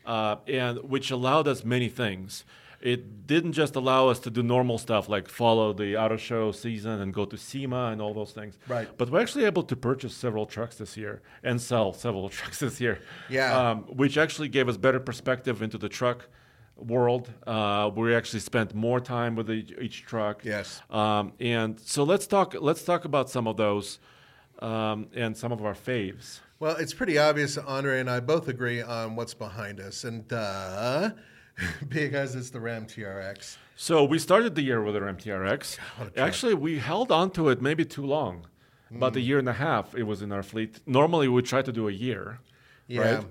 [SPEAKER 2] uh, and which allowed us many things it didn't just allow us to do normal stuff like follow the auto show season and go to SEMA and all those things.
[SPEAKER 1] Right.
[SPEAKER 2] But we're actually able to purchase several trucks this year and sell several (laughs) trucks this year.
[SPEAKER 1] Yeah.
[SPEAKER 2] Um, which actually gave us better perspective into the truck world. Uh, we actually spent more time with each, each truck.
[SPEAKER 1] Yes.
[SPEAKER 2] Um, and so let's talk. Let's talk about some of those um, and some of our faves.
[SPEAKER 1] Well, it's pretty obvious Andre and I both agree on what's behind us, and duh, (laughs) because it's the Ram TRX.
[SPEAKER 2] So we started the year with MTRX.
[SPEAKER 1] what a.
[SPEAKER 2] Actually, we held on to it maybe too long. About a year and a half, it was in our fleet. Normally, we try to do a year.
[SPEAKER 1] Yeah.
[SPEAKER 2] Right?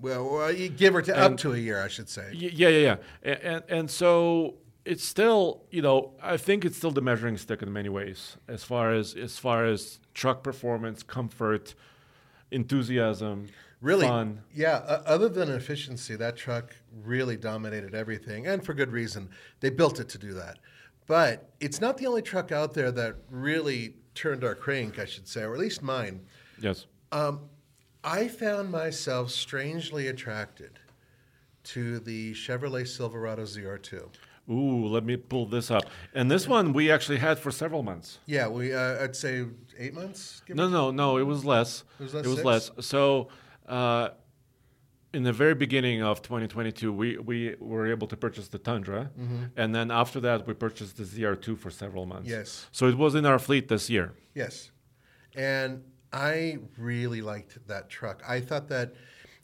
[SPEAKER 1] Well, well, you give or ta- up to a year, I should say.
[SPEAKER 2] Y- Yeah, yeah, yeah. And, and and so it's still, you know, I think it's still the measuring stick in many ways, as far as as far as truck performance, comfort, enthusiasm,
[SPEAKER 1] Really,
[SPEAKER 2] fun.
[SPEAKER 1] yeah. Uh, other than efficiency, that truck really dominated everything, and for good reason. They built it to do that. But it's not the only truck out there that really turned our crank, I should say, or at least mine.
[SPEAKER 2] Yes.
[SPEAKER 1] Um, I found myself strangely attracted to the Chevrolet Silverado ZR2.
[SPEAKER 2] Ooh, let me pull this up. And this one we actually had for several months.
[SPEAKER 1] Yeah, we uh, I'd say eight months.
[SPEAKER 2] No, no, no. It was less.
[SPEAKER 1] It was less
[SPEAKER 2] It was less. So, uh, in the very beginning of 2022, we, we were able to purchase the Tundra, and then after that, we purchased the ZR2 for several months.
[SPEAKER 1] Yes.
[SPEAKER 2] So it was in our fleet this year.
[SPEAKER 1] Yes. And I really liked that truck. I thought that,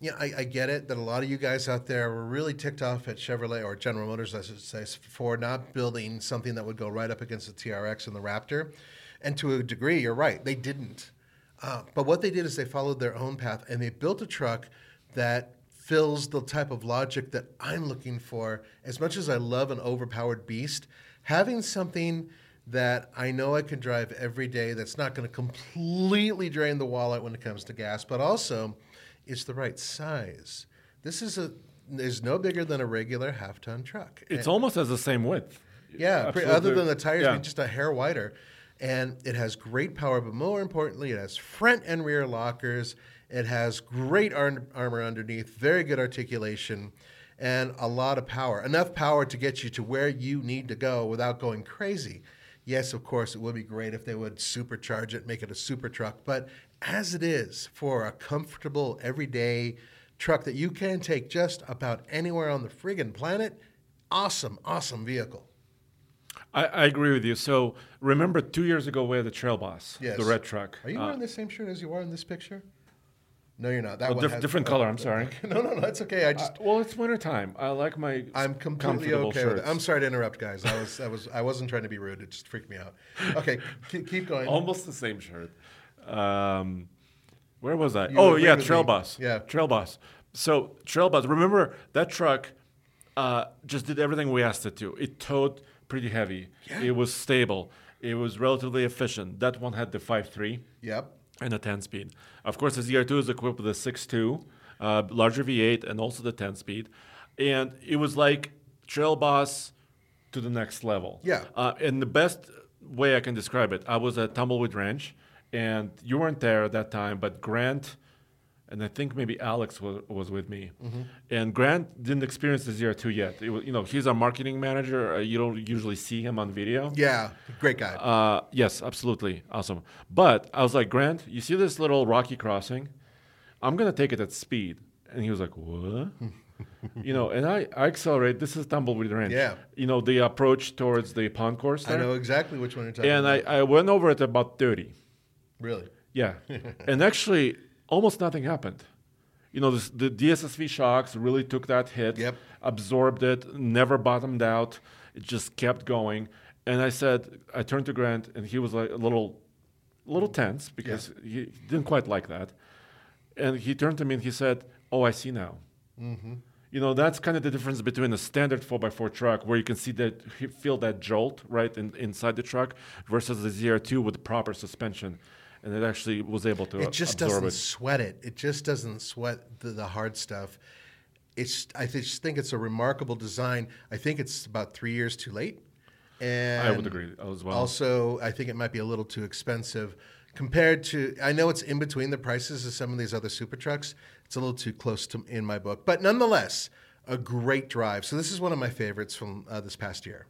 [SPEAKER 1] you know, I, I get it that a lot of you guys out there were really ticked off at Chevrolet or General Motors, I should say, for not building something that would go right up against the TRX and the Raptor. And to a degree, you're right, they didn't. Uh, but what they did is they followed their own path and they built a truck that fills the type of logic that I'm looking for. As much as I love an overpowered beast, having something that I know I can drive every day that's not going to completely drain the wallet when it comes to gas, but also it's the right size. This is a is no bigger than a regular half ton truck.
[SPEAKER 2] It's almost as the same width.
[SPEAKER 1] Yeah,
[SPEAKER 2] Absolutely.
[SPEAKER 1] other than the tires
[SPEAKER 2] Yeah.
[SPEAKER 1] being just a hair wider. And it has great power, but more importantly, it has front and rear lockers. It has great ar- armor underneath, very good articulation, and a lot of power. Enough power to get you to where you need to go without going crazy. Yes, of course, it would be great if they would supercharge it, make it a super truck. But as it is, for a comfortable, everyday truck that you can take just about anywhere on the friggin' planet, awesome, awesome vehicle.
[SPEAKER 2] I, I agree with you. So remember, two years ago we had the Trail Boss,
[SPEAKER 1] Yes.
[SPEAKER 2] the red truck.
[SPEAKER 1] Are you
[SPEAKER 2] Uh,
[SPEAKER 1] wearing the same shirt as you are in this picture? No, you're not. That
[SPEAKER 2] oh,
[SPEAKER 1] one
[SPEAKER 2] diff-
[SPEAKER 1] has-
[SPEAKER 2] different color. I'm sorry. (laughs)
[SPEAKER 1] No, no, no. It's okay. I just.
[SPEAKER 2] Uh, well, it's wintertime. I like my
[SPEAKER 1] I'm completely okay with it. I'm sorry to interrupt, guys. I was, I was, I wasn't trying to be rude. It just freaked me out. Okay, (laughs) keep, keep going.
[SPEAKER 2] Almost the same shirt. Um, where was I?
[SPEAKER 1] You
[SPEAKER 2] oh yeah, Trail
[SPEAKER 1] me.
[SPEAKER 2] Bus.
[SPEAKER 1] Yeah.
[SPEAKER 2] Trail Boss. So Trail Boss. Remember that truck uh, just did everything we asked it to. It towed pretty heavy. Yeah. It was stable. It was relatively efficient. That one had the 5.3
[SPEAKER 1] Yep.
[SPEAKER 2] And a 10 speed. Of course, the ZR2 is equipped with a 6.2, uh, larger V8, and also the 10 speed. And it was like Trail Boss to the next level.
[SPEAKER 1] Yeah.
[SPEAKER 2] Uh, and the best way I can describe it, I was at Tumbleweed Ranch, and you weren't there at that time, but Grant and I think maybe Alex was, was with me.
[SPEAKER 1] Mm-hmm.
[SPEAKER 2] And Grant didn't experience the ZR2 yet. It was, you know, he's our marketing manager. Uh, you don't usually see him on video.
[SPEAKER 1] Yeah, great guy.
[SPEAKER 2] Uh, yes, absolutely, awesome. But I was like, Grant, you see this little rocky crossing? I'm gonna take it at speed, and he was like, what? (laughs) you know, and I, I accelerate. This is Tumbleweed Ranch.
[SPEAKER 1] Yeah.
[SPEAKER 2] You know, the approach towards the pond course.
[SPEAKER 1] I
[SPEAKER 2] There.
[SPEAKER 1] know exactly which one you're talking
[SPEAKER 2] And I,
[SPEAKER 1] about.
[SPEAKER 2] I went over it about 30.
[SPEAKER 1] really.
[SPEAKER 2] Yeah. (laughs) and actually, almost nothing happened. You know, this, the DSSV shocks really took that hit,
[SPEAKER 1] Yep.
[SPEAKER 2] absorbed it, never bottomed out. It just kept going. And I said, I turned to Grant, and he was like a little, little tense because he didn't quite like that. And he turned to me and he said, "Oh, I see now." Mm-hmm. You know, that's kind of the difference between a standard 4x4 truck where you can see that, feel that jolt right in, inside the truck versus the ZR2 with proper suspension. And it actually was able to
[SPEAKER 1] It just doesn't
[SPEAKER 2] it.
[SPEAKER 1] sweat it. It just doesn't sweat the, the hard stuff. It's. I just think it's a remarkable design. I think it's about three years too late. And
[SPEAKER 2] I would agree as well.
[SPEAKER 1] Also, I think it might be a little too expensive compared to. I know it's in between the prices of some of these other super trucks. It's a little too close to in my book, but nonetheless, a great drive. So this is one of my favorites from uh, this past year.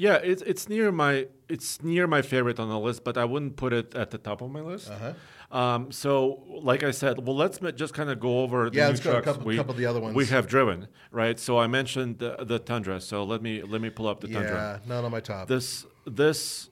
[SPEAKER 2] Yeah, it's it's near my it's near my favorite on the list, but I wouldn't put it at the top of my list.
[SPEAKER 1] Uh-huh.
[SPEAKER 2] Um, so, like I said, well, let's just kind of go over the
[SPEAKER 1] Yeah,
[SPEAKER 2] new
[SPEAKER 1] let's go a couple-
[SPEAKER 2] we,
[SPEAKER 1] couple of the other ones.
[SPEAKER 2] we have driven, right? So I mentioned the, the Tundra. So let me let me pull up the Tundra.
[SPEAKER 1] Yeah, not on my top.
[SPEAKER 2] This this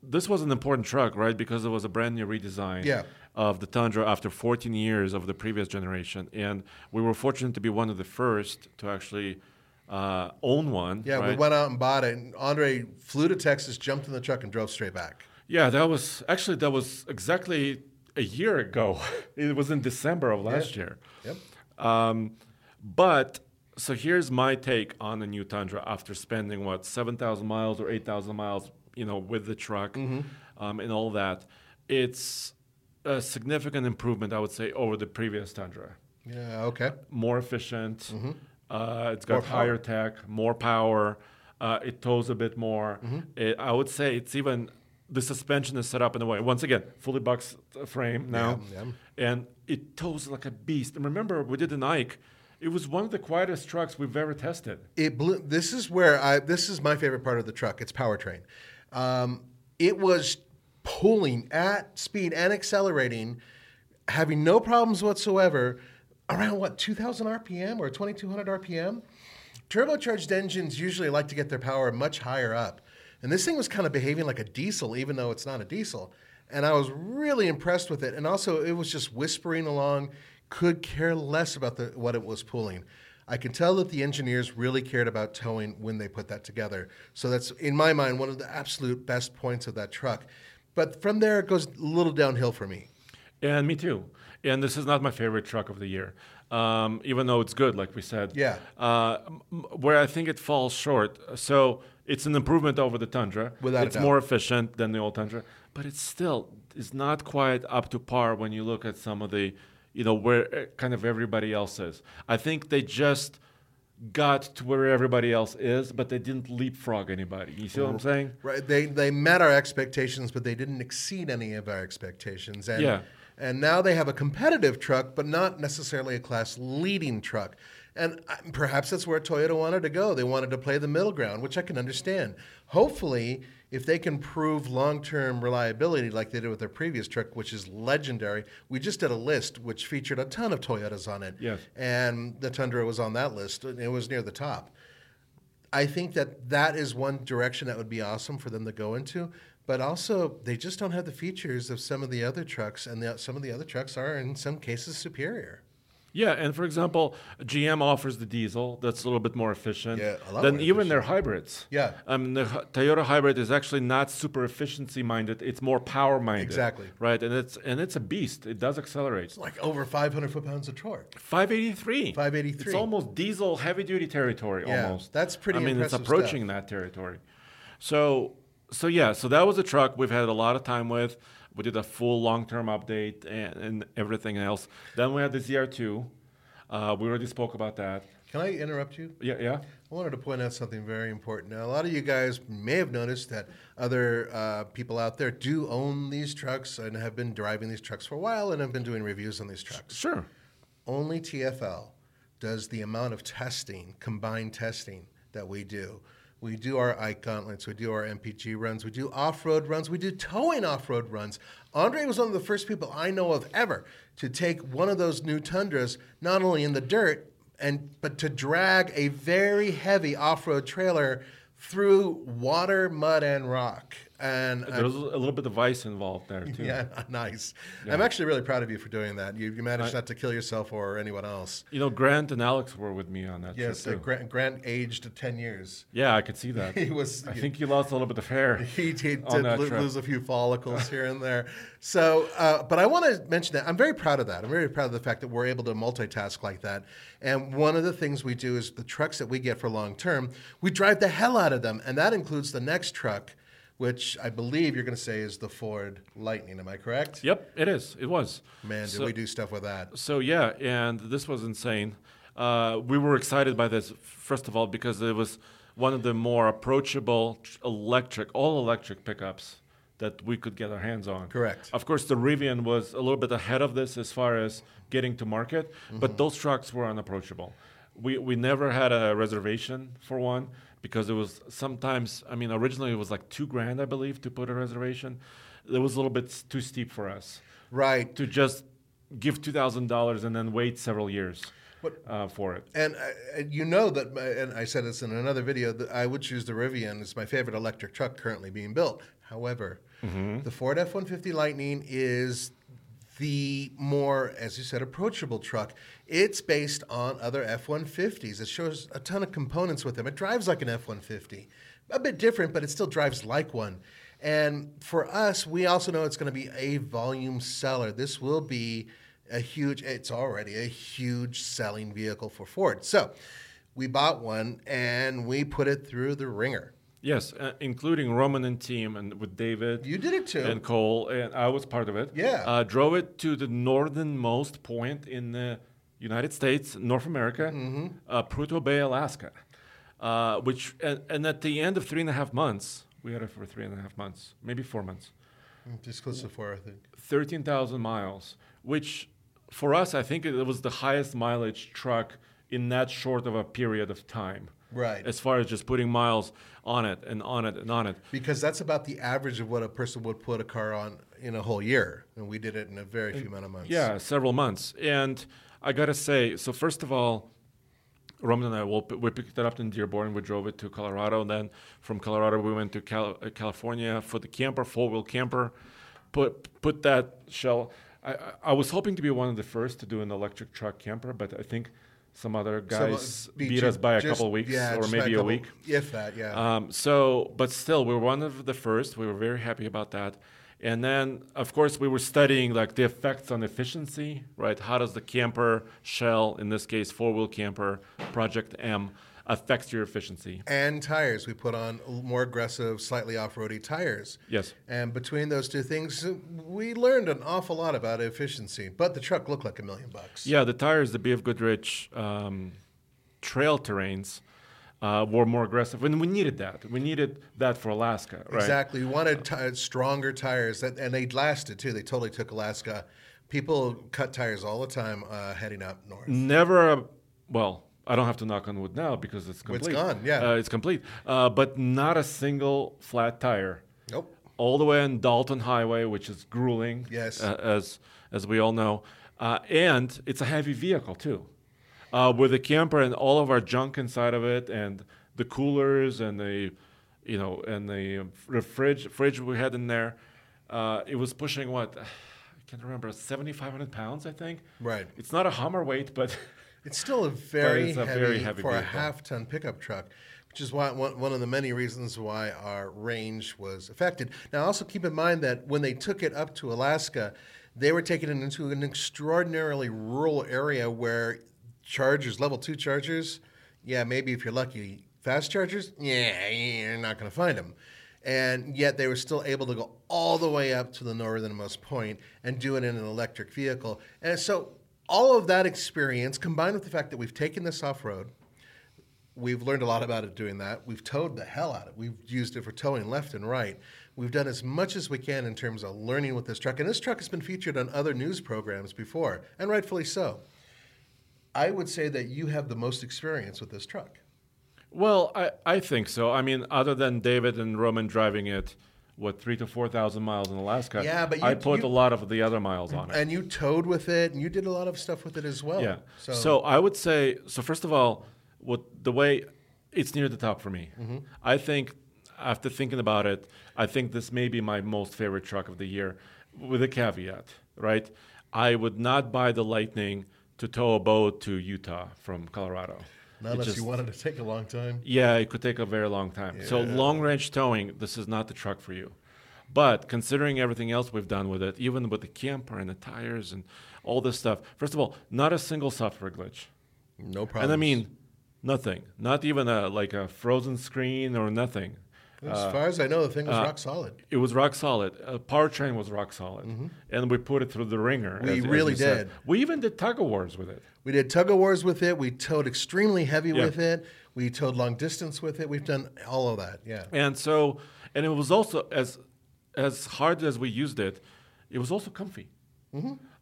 [SPEAKER 2] this was an important truck, right? Because it was a brand new redesign
[SPEAKER 1] Yeah.
[SPEAKER 2] of the Tundra after 14 years of the previous generation, and we were fortunate to be one of the first to actually uh, own one.
[SPEAKER 1] yeah, we went out and bought it. And Andre flew to Texas, jumped in the truck, and drove straight back.
[SPEAKER 2] Yeah, that was actually that was exactly a year ago. (laughs) it was in December of last year.
[SPEAKER 1] Yep.
[SPEAKER 2] Um, but so here's my take on the new Tundra after spending what seven thousand miles or eight thousand miles, you know, with the truck um, and all that. It's a significant improvement, I would say, over the previous Tundra.
[SPEAKER 1] Yeah. Okay.
[SPEAKER 2] More efficient. Uh, it's
[SPEAKER 1] More
[SPEAKER 2] got
[SPEAKER 1] power.
[SPEAKER 2] higher tech, more power. Uh, it tows a bit more.
[SPEAKER 1] Mm-hmm.
[SPEAKER 2] It, I would say it's even the suspension is set up in a way. Once again, fully box frame now,
[SPEAKER 1] Yeah,
[SPEAKER 2] and it tows like a beast. And remember, we did an Ike. It was one of the quietest trucks we've ever tested.
[SPEAKER 1] it blew, this is where I this is my favorite part of the truck. It's powertrain. Um, it was pulling at speed and accelerating, having no problems whatsoever. Around what 2,000 RPM or 2,200 RPM. Turbocharged engines usually like to get their power much higher up, and this thing was kind of behaving like a diesel, even though it's not a diesel. And I was really impressed with it. And also, it was just whispering along. Could care less about the, what it was pulling. I can tell that the engineers really cared about towing when they put that together. So that's, in my mind, one of the absolute best points of that truck. But from there, it goes a little downhill for me.
[SPEAKER 2] And me too. And this is not my favorite truck of the year, um, even though it's good, like we said.
[SPEAKER 1] Yeah.
[SPEAKER 2] Uh, where I think it falls short. So it's an improvement over the Tundra.
[SPEAKER 1] Without
[SPEAKER 2] it's more efficient than the old Tundra, but it still is not quite up to par when you look at some of the, you know, where uh, kind of everybody else is. I think they just got to where everybody else is, but they didn't leapfrog anybody. You see what I'm saying?
[SPEAKER 1] Right. They they met our expectations, but they didn't exceed any of our expectations. And
[SPEAKER 2] Yeah.
[SPEAKER 1] And now they have a competitive truck, but not necessarily a class leading truck. And perhaps that's where Toyota wanted to go. They wanted to play the middle ground, which I can understand. Hopefully, if they can prove long-term reliability like they did with their previous truck, which is legendary. We just did a list which featured a ton of Toyotas on it.
[SPEAKER 2] Yes.
[SPEAKER 1] And the Tundra was on that list. and It was near the top. I think that that is one direction that would be awesome for them to go into. But also, they just don't have the features of some of the other trucks, and the, some of the other trucks are, in some cases, superior.
[SPEAKER 2] Yeah, and for example, GM offers the diesel that's a little bit more efficient
[SPEAKER 1] Yeah, a lot
[SPEAKER 2] than even their hybrids.
[SPEAKER 1] Yeah.
[SPEAKER 2] um, the Toyota hybrid is actually not super efficiency minded; it's more power minded.
[SPEAKER 1] Exactly.
[SPEAKER 2] Right, and it's and it's a beast. It does accelerate.
[SPEAKER 1] It's like over 500 foot pounds of torque.
[SPEAKER 2] 583.
[SPEAKER 1] 583.
[SPEAKER 2] It's almost diesel heavy duty territory.
[SPEAKER 1] Yeah,
[SPEAKER 2] almost.
[SPEAKER 1] that's pretty
[SPEAKER 2] I mean, it's approaching that territory. So, so yeah, so that was a truck we've had a lot of time with. We did a full long term update and, and everything else. Then we had the ZR2. Uh, we already spoke about that.
[SPEAKER 1] Can I interrupt you?
[SPEAKER 2] Yeah, yeah.
[SPEAKER 1] I wanted to point out something very important. Now, a lot of you guys may have noticed that other uh, people out there do own these trucks and have been driving these trucks for a while and have been doing reviews on these trucks.
[SPEAKER 2] Sure.
[SPEAKER 1] Only TFL does the amount of testing, combined testing that we do. We do our Ike gauntlets, we do our MPG runs, we do off road runs, we do towing off road runs. Andre was one of the first people I know of ever to take one of those new Tundras, not only in the dirt, and but to drag a very heavy off road trailer through water, mud, and rock. And
[SPEAKER 2] There was a little bit of ice involved there too.
[SPEAKER 1] yeah, (laughs) nice. I'm actually really proud of you for doing that. You, you managed
[SPEAKER 2] I-
[SPEAKER 1] not to kill yourself or anyone else.
[SPEAKER 2] You know, Grant and Alex were with me on that
[SPEAKER 1] Yes, uh,
[SPEAKER 2] trip too.
[SPEAKER 1] Grant, Grant aged 10 years.
[SPEAKER 2] yeah, I could see that. (laughs)
[SPEAKER 1] He was.
[SPEAKER 2] I think he lost a little bit of hair.
[SPEAKER 1] he, (laughs) he did lo- lose a few follicles here and there. So, uh, but I want to mention that I'm very proud of that. I'm very proud of the fact that we're able to multitask like that. And one of the things we do is the trucks that we get for long term, we drive the hell out of them, and that includes the next truck, which I believe you're going to say is the Ford Lightning. Am I correct?
[SPEAKER 2] Yep, it is. It was.
[SPEAKER 1] Man, did
[SPEAKER 2] So-
[SPEAKER 1] we do stuff with that?
[SPEAKER 2] So yeah, and this was insane. Uh, we were excited by this first of all because it was one of the more approachable electric, all electric pickups that we could get our hands on.
[SPEAKER 1] Correct.
[SPEAKER 2] Of course, the Rivian was a little bit ahead of this as far as getting to market, but those trucks were unapproachable. We we never had a reservation for one because it was sometimes. I mean, originally it was like two grand, I believe, to put a reservation. It was a little bit too steep for us
[SPEAKER 1] Right.
[SPEAKER 2] to just give two thousand dollars and then wait several years
[SPEAKER 1] What-
[SPEAKER 2] uh, for it.
[SPEAKER 1] And uh, you know that, uh, and I said this in another video, that I would choose the Rivian. It's my favorite electric truck currently being built. However, the Ford F 150 Lightning is the more, as you said, approachable truck. It's based on other F 150s. It shows a ton of components with them. It drives like an F 150, a bit different, but it still drives like one. And for us, we also know it's going to be a volume seller. This will be a huge, it's already a huge selling vehicle for Ford. So we bought one and we put it through the ringer.
[SPEAKER 2] Yes, uh, including Roman and team, and with David.
[SPEAKER 1] You did it too.
[SPEAKER 2] And Cole, and I was part of it.
[SPEAKER 1] Yeah.
[SPEAKER 2] Uh, drove it to the northernmost point in the United States, North America,
[SPEAKER 1] Mm-hmm.
[SPEAKER 2] uh, Prudhoe Bay, Alaska. Uh, which and, and at the end of three and a half months, we had it for three and a half months, maybe four months.
[SPEAKER 1] Just close to four, I think.
[SPEAKER 2] 13,000 miles, which for us, I think it was the highest mileage truck in that short of a period of time.
[SPEAKER 1] Right.
[SPEAKER 2] As far as just putting miles on it and on it and on it.
[SPEAKER 1] Because that's about the average of what a person would put a car on in a whole year. And we did it in a very few amount of months.
[SPEAKER 2] Yeah, several months. And I got to say, so first of all, Roman and I, we we picked it up in Dearborn. We drove it to Colorado. And then from Colorado, we went to Cal- uh, California for the camper, four wheel camper. Put put that shell. I- I was hoping to be one of the first to do an electric truck camper, but I think some other guys
[SPEAKER 1] uh, beat
[SPEAKER 2] beat
[SPEAKER 1] you
[SPEAKER 2] us by a
[SPEAKER 1] just-
[SPEAKER 2] couple of weeks
[SPEAKER 1] yeah,
[SPEAKER 2] or maybe a,
[SPEAKER 1] couple-
[SPEAKER 2] week.
[SPEAKER 1] If that, yeah.
[SPEAKER 2] Um, so, but still, we were one of the first. We were very happy about that. And then, of course, we were studying like the effects on efficiency, right? How does the camper shell, in this case, four-wheel camper, Project M, affects your efficiency?
[SPEAKER 1] and tires. We put on more aggressive, slightly off-roady tires.
[SPEAKER 2] Yes.
[SPEAKER 1] And between those two things, we learned an awful lot about efficiency. But the truck looked like a million bucks.
[SPEAKER 2] Yeah, the tires, the BF Goodrich um, trail terrains, uh, were more aggressive, and we needed that. We needed that for Alaska, right?
[SPEAKER 1] Exactly. We wanted ti stronger tires, that, and they lasted too. They totally took Alaska. People cut tires all the time uh, heading up north.
[SPEAKER 2] Never, a, well, I don't have to knock on wood now because it's complete.
[SPEAKER 1] It's gone, yeah.
[SPEAKER 2] Uh, it's complete. Uh, but not a single flat tire.
[SPEAKER 1] Nope.
[SPEAKER 2] All the way on Dalton Highway, which is grueling,
[SPEAKER 1] Yes.
[SPEAKER 2] uh, as as we all know, uh, and it's a heavy vehicle too, uh, with a camper and all of our junk inside of it, and the coolers and the, you know, and the fridge fridge we had in there. Uh, it was pushing what (sighs) I can't remember, seventy five hundred pounds, I think.
[SPEAKER 1] Right.
[SPEAKER 2] It's not a Hummer weight, but (laughs)
[SPEAKER 1] It's still a very,
[SPEAKER 2] it's a
[SPEAKER 1] heavy,
[SPEAKER 2] very heavy
[SPEAKER 1] for a half-ton pickup truck, which is why one, one of the many reasons why our range was affected. Now, also keep in mind that when they took it up to Alaska, they were taking it into an extraordinarily rural area where chargers, level two chargers, yeah, maybe if you're lucky, fast chargers, yeah, you're not going to find them. And yet they were still able to go all the way up to the northernmost point and do it in an electric vehicle. And so all of that experience combined with the fact that we've taken this off road, we've learned a lot about it doing that. We've towed the hell out of it. We've used it for towing left and right. We've done as much as we can in terms of learning with this truck. And this truck has been featured on other news programs before, and rightfully so. I would say that you have the most experience with this truck.
[SPEAKER 2] Well, I, I think so. I mean, other than David and Roman driving it, what three to four thousand miles in Alaska?
[SPEAKER 1] Yeah, but
[SPEAKER 2] I
[SPEAKER 1] you-
[SPEAKER 2] put
[SPEAKER 1] you-
[SPEAKER 2] a lot of the other miles on it.
[SPEAKER 1] And you towed with it, and you did a lot of stuff with it as well.
[SPEAKER 2] Yeah.
[SPEAKER 1] So,
[SPEAKER 2] So, I would say so. First of all, what the way it's near the top for me.
[SPEAKER 1] Mm-hmm.
[SPEAKER 2] I think after thinking about it, I think this may be my most favorite truck of the year, with a caveat, right? I would not buy the Lightning to tow a boat to Utah from Colorado.
[SPEAKER 1] Not unless
[SPEAKER 2] just-
[SPEAKER 1] you wanted to take a long time.
[SPEAKER 2] yeah, it could take a very long time. So long range towing, this is not the truck for you. But considering everything else we've done with it, even with the camper and the tires and all this stuff, first of all, not a single software glitch.
[SPEAKER 1] No problem.
[SPEAKER 2] And I mean, nothing. Not even a like a frozen screen or nothing.
[SPEAKER 1] As far as I know, the thing was rock solid.
[SPEAKER 2] It was rock solid. Uh, powertrain was rock solid, and we put it through the ringer.
[SPEAKER 1] Mm-hmm. We
[SPEAKER 2] as- as
[SPEAKER 1] really
[SPEAKER 2] said.
[SPEAKER 1] did.
[SPEAKER 2] We even did tug of wars with it.
[SPEAKER 1] We did tug of wars with it. We towed extremely heavy
[SPEAKER 2] Yeah.
[SPEAKER 1] with it. We towed long distance with it. We've done all of that. Yeah.
[SPEAKER 2] And so, and it was also as as hard as we used it, it was also comfy.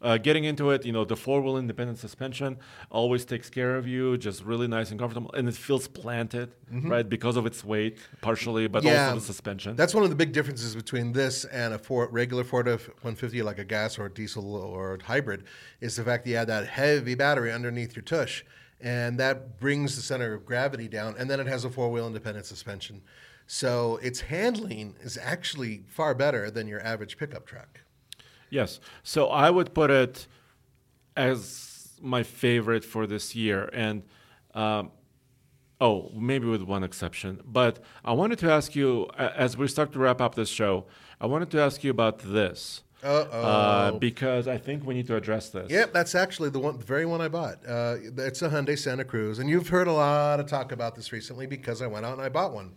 [SPEAKER 2] Uh, getting into it, you know, the four wheel independent suspension always takes care of you, just really nice and comfortable, and it feels planted, right, because of its weight, partially, but also the suspension.
[SPEAKER 1] That's one of the big differences between this and a Ford, regular Ford F-150, like a gas or a diesel or a hybrid, is the fact that you have that heavy battery underneath your tush, and that brings the center of gravity down, and then it has a four-wheel independent suspension. So its handling is actually far better than your average pickup truck.
[SPEAKER 2] Yes. So I would put it as my favorite for this year. And, um, oh, maybe with one exception. But I wanted to ask you, as we start to wrap up this show, I wanted to ask you about this.
[SPEAKER 1] Uh-oh.
[SPEAKER 2] Uh, because I think we need to address this.
[SPEAKER 1] Yep, that's actually the one, the very one I bought. Uh, it's a Hyundai Santa Cruz, and you've heard a lot of talk about this recently because I went out and I bought one.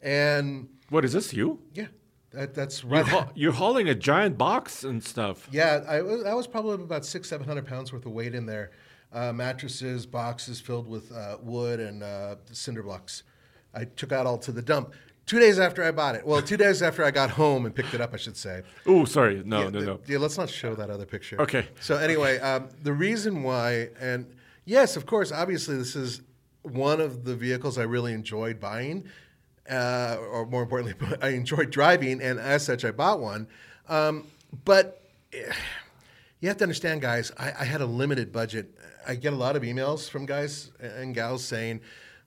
[SPEAKER 1] And
[SPEAKER 2] What is this? You?
[SPEAKER 1] yeah, that, that's
[SPEAKER 2] You're,
[SPEAKER 1] right.
[SPEAKER 2] ha- you're hauling a giant box and stuff.
[SPEAKER 1] Yeah, I, was- I was probably about six, seven hundred pounds worth of weight in there. Uh, mattresses, boxes filled with uh, wood and uh, cinder blocks. I took out all to the dump. Two days after I bought it. Well, two days after I got home and picked it up, I should say.
[SPEAKER 2] Oh, sorry. No,
[SPEAKER 1] yeah,
[SPEAKER 2] no,
[SPEAKER 1] the-
[SPEAKER 2] no.
[SPEAKER 1] Yeah, let's not show that other picture.
[SPEAKER 2] Okay.
[SPEAKER 1] So anyway, um, the reason why, and yes, of course, obviously, this is one of the vehicles I really enjoyed buying, uh, or more importantly, (laughs) I enjoyed driving, and as such, I bought one. Um, but eh, you have to understand, guys, I, I had a limited budget. I get a lot of emails from guys and gals saying,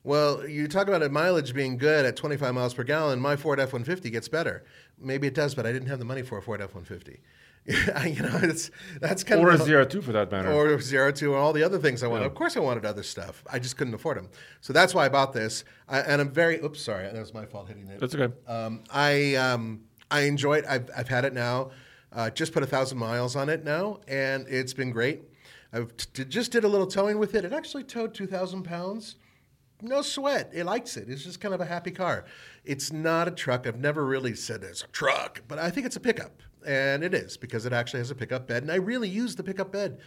[SPEAKER 1] well, you talk about a mileage being good at 25 miles per gallon. My Ford F 150 gets better. Maybe it does, but I didn't have the money for a Ford F 150. (laughs) you know, it's, that's kind
[SPEAKER 2] Or a
[SPEAKER 1] of. the-
[SPEAKER 2] zero two for that matter.
[SPEAKER 1] or zero two and all the other things I wanted. Of course, I wanted other stuff. I just couldn't afford them. So that's why I bought this. I, and I'm very. Oops, sorry, that was my fault hitting it.
[SPEAKER 2] That's okay.
[SPEAKER 1] Um, I um, I enjoy it. I've, I've had it now. Uh, just put a thousand miles on it now, and it's been great. I just did a little towing with it. It actually towed two thousand pounds. No sweat. It likes it. It's just kind of a happy car. It's not a truck. I've never really said it's a truck, but I think it's a pickup, and it is because it actually has a pickup bed, and I really use the pickup bed.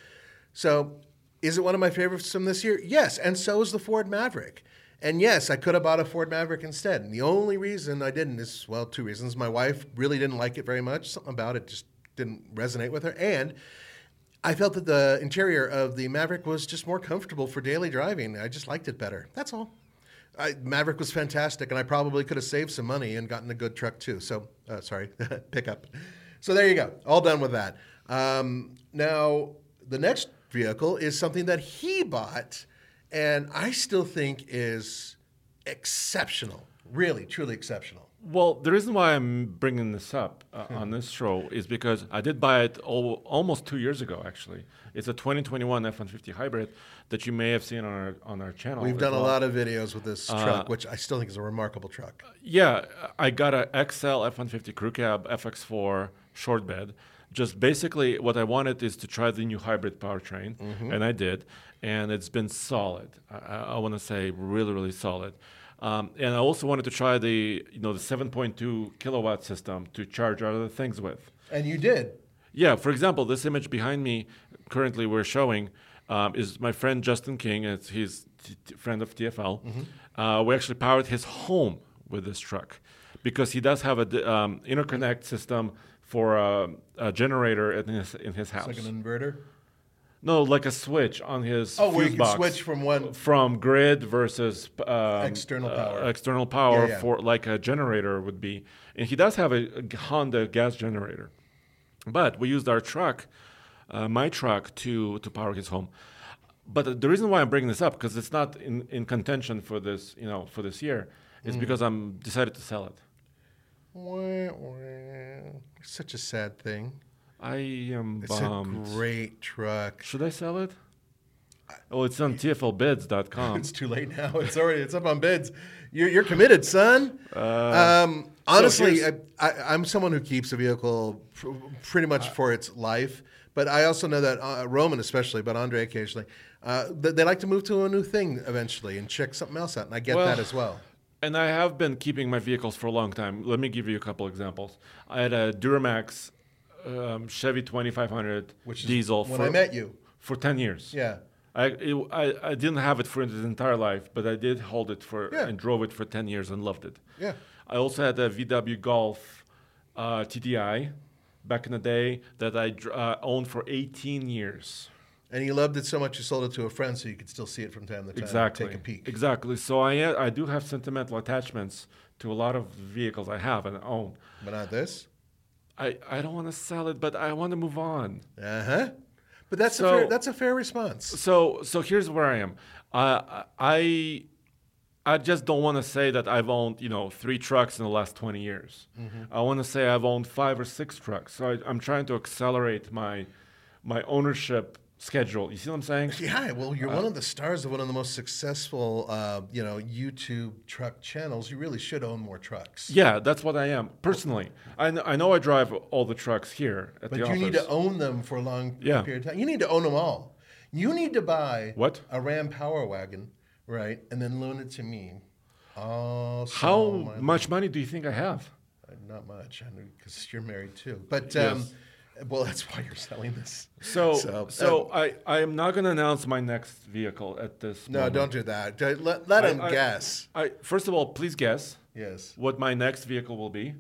[SPEAKER 1] So, is it one of my favorites from this year? Yes, and so is the Ford Maverick. And yes, I could have bought a Ford Maverick instead. And the only reason I didn't is, well, two reasons. My wife really didn't like it very much. Something about it just didn't resonate with her. And I felt that the interior of the Maverick was just more comfortable for daily driving. I just liked it better. That's all. I, Maverick was fantastic, and I probably could have saved some money and gotten a good truck too. So, uh, sorry, (laughs) pickup. So there you go. All done with that. Um, now, the next vehicle is something that he bought, and I still think is exceptional. Really, truly exceptional.
[SPEAKER 2] Well, the reason why I'm bringing this up uh,
[SPEAKER 1] Hmm.
[SPEAKER 2] on this show is because I did buy it al- almost two years ago. Actually, it's a 2021 F-150 hybrid that you may have seen on our on our channel.
[SPEAKER 1] We've done a lot of videos with this truck, which I still think is a remarkable truck.
[SPEAKER 2] Yeah, I got a XL F-150 crew cab FX4 short bed. Just basically, what I wanted is to try the new hybrid powertrain,
[SPEAKER 1] Mm-hmm.
[SPEAKER 2] and I did, and it's been solid. I, I, want to say really, really solid. Um, and I also wanted to try the you know the 7.2 kilowatt system to charge other things with.
[SPEAKER 1] And you did.
[SPEAKER 2] Yeah, for example, this image behind me, currently we're showing, um, is my friend Justin King. It's he's t- t- friend of TFL.
[SPEAKER 1] Mm-hmm.
[SPEAKER 2] Uh, we actually powered his home with this truck because he does have a d- um, interconnect system for a, a generator in his in his house.
[SPEAKER 1] It's like an inverter.
[SPEAKER 2] no, like a switch on his
[SPEAKER 1] Oh, where you can
[SPEAKER 2] box
[SPEAKER 1] switch from one.
[SPEAKER 2] from grid versus um,
[SPEAKER 1] External
[SPEAKER 2] uh,
[SPEAKER 1] power.
[SPEAKER 2] external power
[SPEAKER 1] Yeah, yeah.
[SPEAKER 2] for like a generator would be. And he does have a, a Honda gas generator, but we used our truck, uh, my truck, to to power his home. But the reason why I'm bringing this up because it's not in, in contention for this, you know, for this year, is
[SPEAKER 1] Mm.
[SPEAKER 2] because I'm decided to sell it.
[SPEAKER 1] Wah, wah. Such a sad thing.
[SPEAKER 2] I am
[SPEAKER 1] It's
[SPEAKER 2] bummed.
[SPEAKER 1] a great truck.
[SPEAKER 2] Should I sell it? Oh, it's on TFLbids.com. (laughs)
[SPEAKER 1] It's too late now. It's already it's up on bids. You're, you're committed, son.
[SPEAKER 2] Uh,
[SPEAKER 1] um, honestly, I, I, I'm someone who keeps a vehicle pr- pretty much for its life. But I also know that uh, Roman, especially, but Andre occasionally, uh, th- they like to move to a new thing eventually and check something else out, and I get
[SPEAKER 2] Well,
[SPEAKER 1] that as well.
[SPEAKER 2] And I have been keeping my vehicles for a long time. Let me give you a couple examples. I had a Duramax um, Chevy 2500
[SPEAKER 1] Which
[SPEAKER 2] diesel
[SPEAKER 1] when
[SPEAKER 2] for,
[SPEAKER 1] I met you.
[SPEAKER 2] for 10 years.
[SPEAKER 1] Yeah.
[SPEAKER 2] I, it, I, I didn't have it for its entire life, but I did hold it for
[SPEAKER 1] Yeah.
[SPEAKER 2] and drove it for 10 years and loved it.
[SPEAKER 1] Yeah.
[SPEAKER 2] I also had a VW Golf uh, TDI back in the day that I dr- uh, owned for 18 years.
[SPEAKER 1] And he loved it so much he sold it to a friend so you could still see it from time to time.
[SPEAKER 2] Exactly.
[SPEAKER 1] Take a peek.
[SPEAKER 2] Exactly. So I I do have sentimental attachments to a lot of vehicles I have and own.
[SPEAKER 1] But not this.
[SPEAKER 2] I, I don't want to sell it, but I want to move on.
[SPEAKER 1] Uh huh. But that's a fair, that's a fair response.
[SPEAKER 2] So so here's where I am. Uh, I I just don't want to say that I've owned you know three trucks in the last 20 years. I want to say I've owned five or six trucks. So I, I'm trying to accelerate my my ownership schedule. You see what I'm saying? (laughs)
[SPEAKER 1] Yeah, well, you're
[SPEAKER 2] Uh,
[SPEAKER 1] one of the stars of one of the most successful, uh, you know, YouTube truck channels. You really should own more trucks.
[SPEAKER 2] Yeah, that's what I am personally. I, kn- I know I drive all the trucks here at
[SPEAKER 1] but
[SPEAKER 2] the office.
[SPEAKER 1] But you need to own them for a long
[SPEAKER 2] Yeah.
[SPEAKER 1] period of time. You need to own them all. You need to buy
[SPEAKER 2] What?
[SPEAKER 1] a Ram Power Wagon, right, and then loan it to me. Oh,
[SPEAKER 2] How
[SPEAKER 1] so
[SPEAKER 2] much money do you think I have?
[SPEAKER 1] Uh, Not much, because you're married too. But um,
[SPEAKER 2] Yes.
[SPEAKER 1] Well, that's why you're selling this.
[SPEAKER 2] So
[SPEAKER 1] So,
[SPEAKER 2] so,
[SPEAKER 1] uh,
[SPEAKER 2] I, I am not going to announce my next vehicle at this. Point.
[SPEAKER 1] No,
[SPEAKER 2] moment.
[SPEAKER 1] don't do that. Let, let
[SPEAKER 2] I-
[SPEAKER 1] him
[SPEAKER 2] I-
[SPEAKER 1] guess.
[SPEAKER 2] I first of all, please guess
[SPEAKER 1] Yes.
[SPEAKER 2] what my next vehicle will be.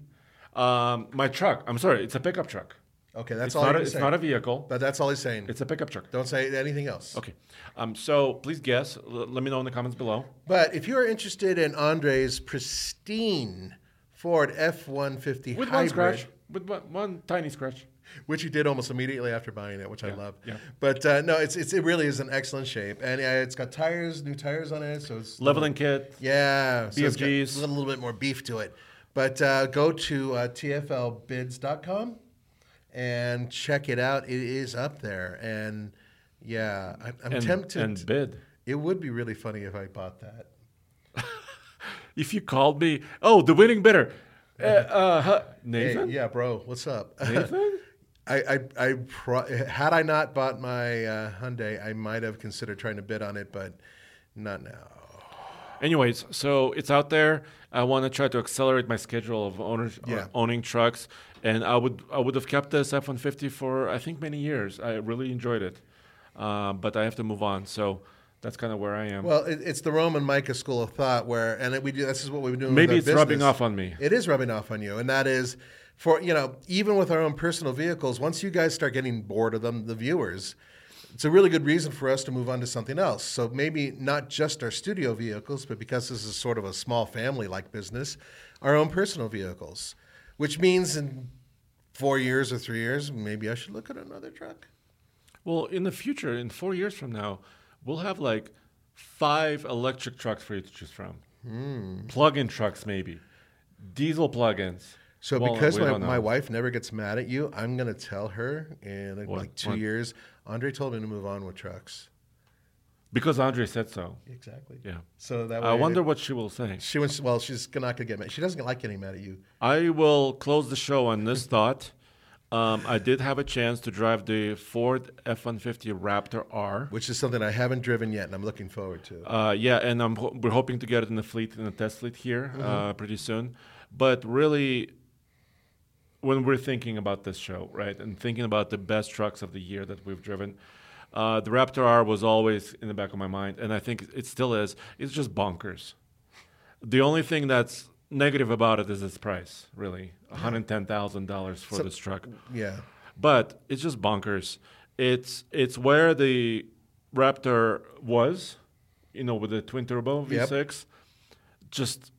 [SPEAKER 2] Um, my truck. I'm sorry, it's a pickup truck.
[SPEAKER 1] Okay, that's
[SPEAKER 2] It's
[SPEAKER 1] all
[SPEAKER 2] not. A, it's
[SPEAKER 1] saying.
[SPEAKER 2] not a vehicle.
[SPEAKER 1] But that's all he's saying.
[SPEAKER 2] It's a pickup truck.
[SPEAKER 1] Don't say anything else.
[SPEAKER 2] Okay. Um, so please guess. L- let me know in the comments below.
[SPEAKER 1] But if you're interested in Andre's pristine Ford F-150
[SPEAKER 2] With
[SPEAKER 1] hybrid,
[SPEAKER 2] one scratch. With one, one tiny scratch.
[SPEAKER 1] Which you did almost immediately after buying it, which I love.
[SPEAKER 2] yeah.
[SPEAKER 1] But uh, no, it's, it's it really is in excellent shape, and uh, it's got tires, new tires on it, so it's
[SPEAKER 2] Leveling kit.
[SPEAKER 1] Yeah, so
[SPEAKER 2] BFGs.
[SPEAKER 1] a little, little bit more beef to it. But uh, go to uh, tflbids.com and check it out. It is up there, and yeah, I, I'm
[SPEAKER 2] And,
[SPEAKER 1] tempted.
[SPEAKER 2] and bid.
[SPEAKER 1] it would be really funny if I bought that. (laughs)
[SPEAKER 2] If you called me, oh, the winning bidder, uh, uh, huh,
[SPEAKER 1] Hey,
[SPEAKER 2] Nathan.
[SPEAKER 1] yeah, bro, what's up? (laughs)
[SPEAKER 2] Nathan.
[SPEAKER 1] I, I, I pro- had I not bought my uh, Hyundai, I might have considered trying to bid on it, but not now.
[SPEAKER 2] Anyways, so it's out there. I want to try to accelerate my schedule of owners,
[SPEAKER 1] Yeah.
[SPEAKER 2] owning trucks, and I would I would have kept this F-150 for I think many years. I really enjoyed it, uh, but I have to move on. So that's kind of where I am.
[SPEAKER 1] Well, it, it's the Roman Mica school of thought, where and it, we do. This is what we've been doing.
[SPEAKER 2] Maybe it's
[SPEAKER 1] our
[SPEAKER 2] rubbing off on me.
[SPEAKER 1] It is rubbing off on you, and that is for you know even with our own personal vehicles. Once you guys start getting bored of them, the viewers, it's a really good reason for us to move on to something else. So maybe not just our studio vehicles, but because this is sort of a small family-like business, our own personal vehicles, which means in four years or three years, maybe I should look at another truck.
[SPEAKER 2] Well, in the future, in four years from now, we'll have like five electric trucks for you to choose from.
[SPEAKER 1] Hmm.
[SPEAKER 2] Plug-in trucks, maybe diesel plug-ins.
[SPEAKER 1] So
[SPEAKER 2] Well,
[SPEAKER 1] because my, my wife never gets mad at you, I'm gonna tell her in like,
[SPEAKER 2] What?
[SPEAKER 1] like two
[SPEAKER 2] What?
[SPEAKER 1] years. Andre told me to move on with trucks.
[SPEAKER 2] because Andre said so.
[SPEAKER 1] Exactly.
[SPEAKER 2] Yeah.
[SPEAKER 1] So that
[SPEAKER 2] I wonder what she will say.
[SPEAKER 1] she wants. Well, she's not gonna get mad. She doesn't like getting mad at you.
[SPEAKER 2] I will close the show on this (laughs) thought. Um, I did have a chance to drive the Ford F-150 Raptor R.
[SPEAKER 1] which is something I haven't driven yet, and I'm looking forward to.
[SPEAKER 2] Uh, yeah, and I'm ho- we're hoping to get it in the fleet in the test fleet here uh, pretty soon. But really, when we're thinking about this show, right, and thinking about the best trucks of the year that we've driven, Uh, the Raptor R was always in the back of my mind, and I think it still is. It's just bonkers. The only thing that's negative about it is its price, really. $110,000 for
[SPEAKER 1] So-
[SPEAKER 2] this truck.
[SPEAKER 1] Yeah.
[SPEAKER 2] But it's just bonkers. It's it's where the Raptor was, you know, with the twin turbo V6. Just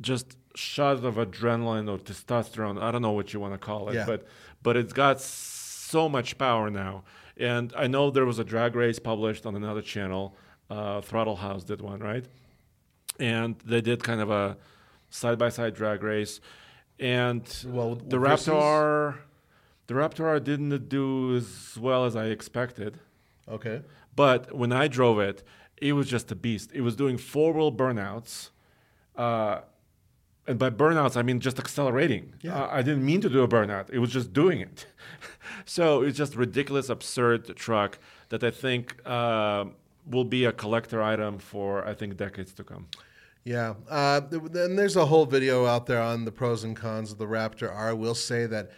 [SPEAKER 2] just shot of adrenaline or testosterone. I don't know what you want to call it,
[SPEAKER 1] Yeah.
[SPEAKER 2] but but it's got so much power now. And I know there was a drag race published on another channel. Uh, Throttle House did one, right? And they did kind of a side by side drag race. And
[SPEAKER 1] Well,
[SPEAKER 2] the
[SPEAKER 1] versus-
[SPEAKER 2] Raptor the Raptor didn't do as well as I expected.
[SPEAKER 1] Okay.
[SPEAKER 2] But when I drove it, it was just a beast. It was doing four wheel burnouts. Uh, and by burnouts, I mean just accelerating.
[SPEAKER 1] Yeah.
[SPEAKER 2] Uh, I didn't mean to do a burnout, it was just doing it. (laughs) so it's just ridiculous, absurd truck that I think uh, will be a collector item for, I think, decades to come.
[SPEAKER 1] Yeah. Uh, th- there's a whole video out there on the pros and cons of the Raptor R. I will say that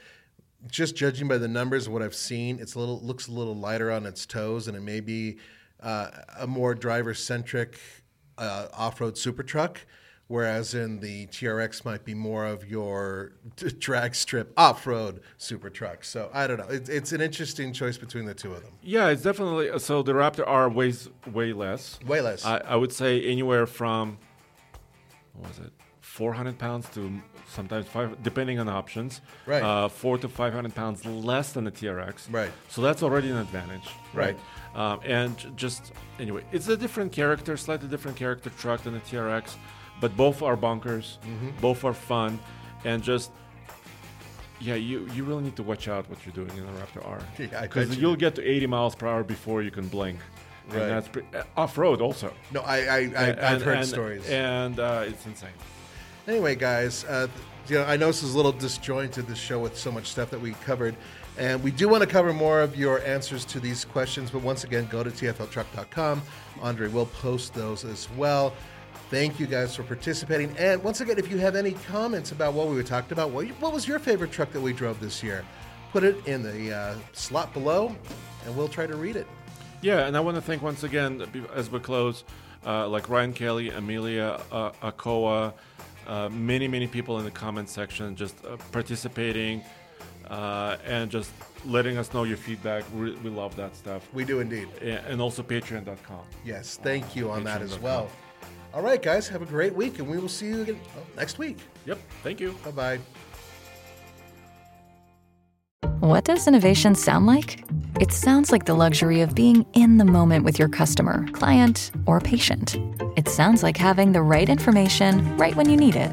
[SPEAKER 1] just judging by the numbers what I've seen, it's a little looks a little lighter on its toes, and it may be uh, a more driver centric uh, off road super truck. Whereas in the TRX might be more of your (laughs) drag strip off road super truck. So I don't know. It, it's an interesting choice between the two of them.
[SPEAKER 2] Yeah, it's definitely so. The Raptor R weighs way less.
[SPEAKER 1] Way less.
[SPEAKER 2] I, I would say anywhere from what was it, 400 pounds to sometimes five, depending on options.
[SPEAKER 1] Right.
[SPEAKER 2] Uh, four to 500 pounds less than the TRX.
[SPEAKER 1] Right.
[SPEAKER 2] So that's already an advantage.
[SPEAKER 1] Right.
[SPEAKER 2] Um, and just anyway, it's a different character, slightly different character truck than the TRX, but both are bunkers,
[SPEAKER 1] Mm-hmm.
[SPEAKER 2] both are fun, and just. Yeah, you, you really need to watch out what you're doing in the Raptor R. (laughs) Because
[SPEAKER 1] bet you
[SPEAKER 2] you'll
[SPEAKER 1] do.
[SPEAKER 2] get to 80 miles per hour before you can blink.
[SPEAKER 1] Right.
[SPEAKER 2] And that's pre- uh, off road also.
[SPEAKER 1] no, I, I, I I've heard
[SPEAKER 2] and-
[SPEAKER 1] stories.
[SPEAKER 2] And uh, it's insane.
[SPEAKER 1] Anyway, guys, uh, you know, I know this is a little disjointed, this show with so much stuff that we covered. And we do want to cover more of your answers to these questions. But once again, go to tfltruck.com. Andre will post those as well. Thank you guys for participating. And once again, if you have any comments about what we talked about, what, what was your favorite truck that we drove this year? Put it in the uh, slot below, and we'll try to read it.
[SPEAKER 2] Yeah, and I want to thank once again, as we close, uh, like Ryan Kelly, Amelia uh, Akoa, uh, many, many people in the comment section just uh, participating uh, and just letting us know your feedback. We, we love that stuff.
[SPEAKER 1] We do indeed.
[SPEAKER 2] And also patreon.com.
[SPEAKER 1] Yes, thank you on that as well. All right, guys, have a great week, and we will see you again oh, next week.
[SPEAKER 2] Yep, thank you.
[SPEAKER 1] Bye bye.
[SPEAKER 3] What does innovation sound like? It sounds like the luxury of being in the moment with your customer, client, or patient. It sounds like having the right information right when you need it.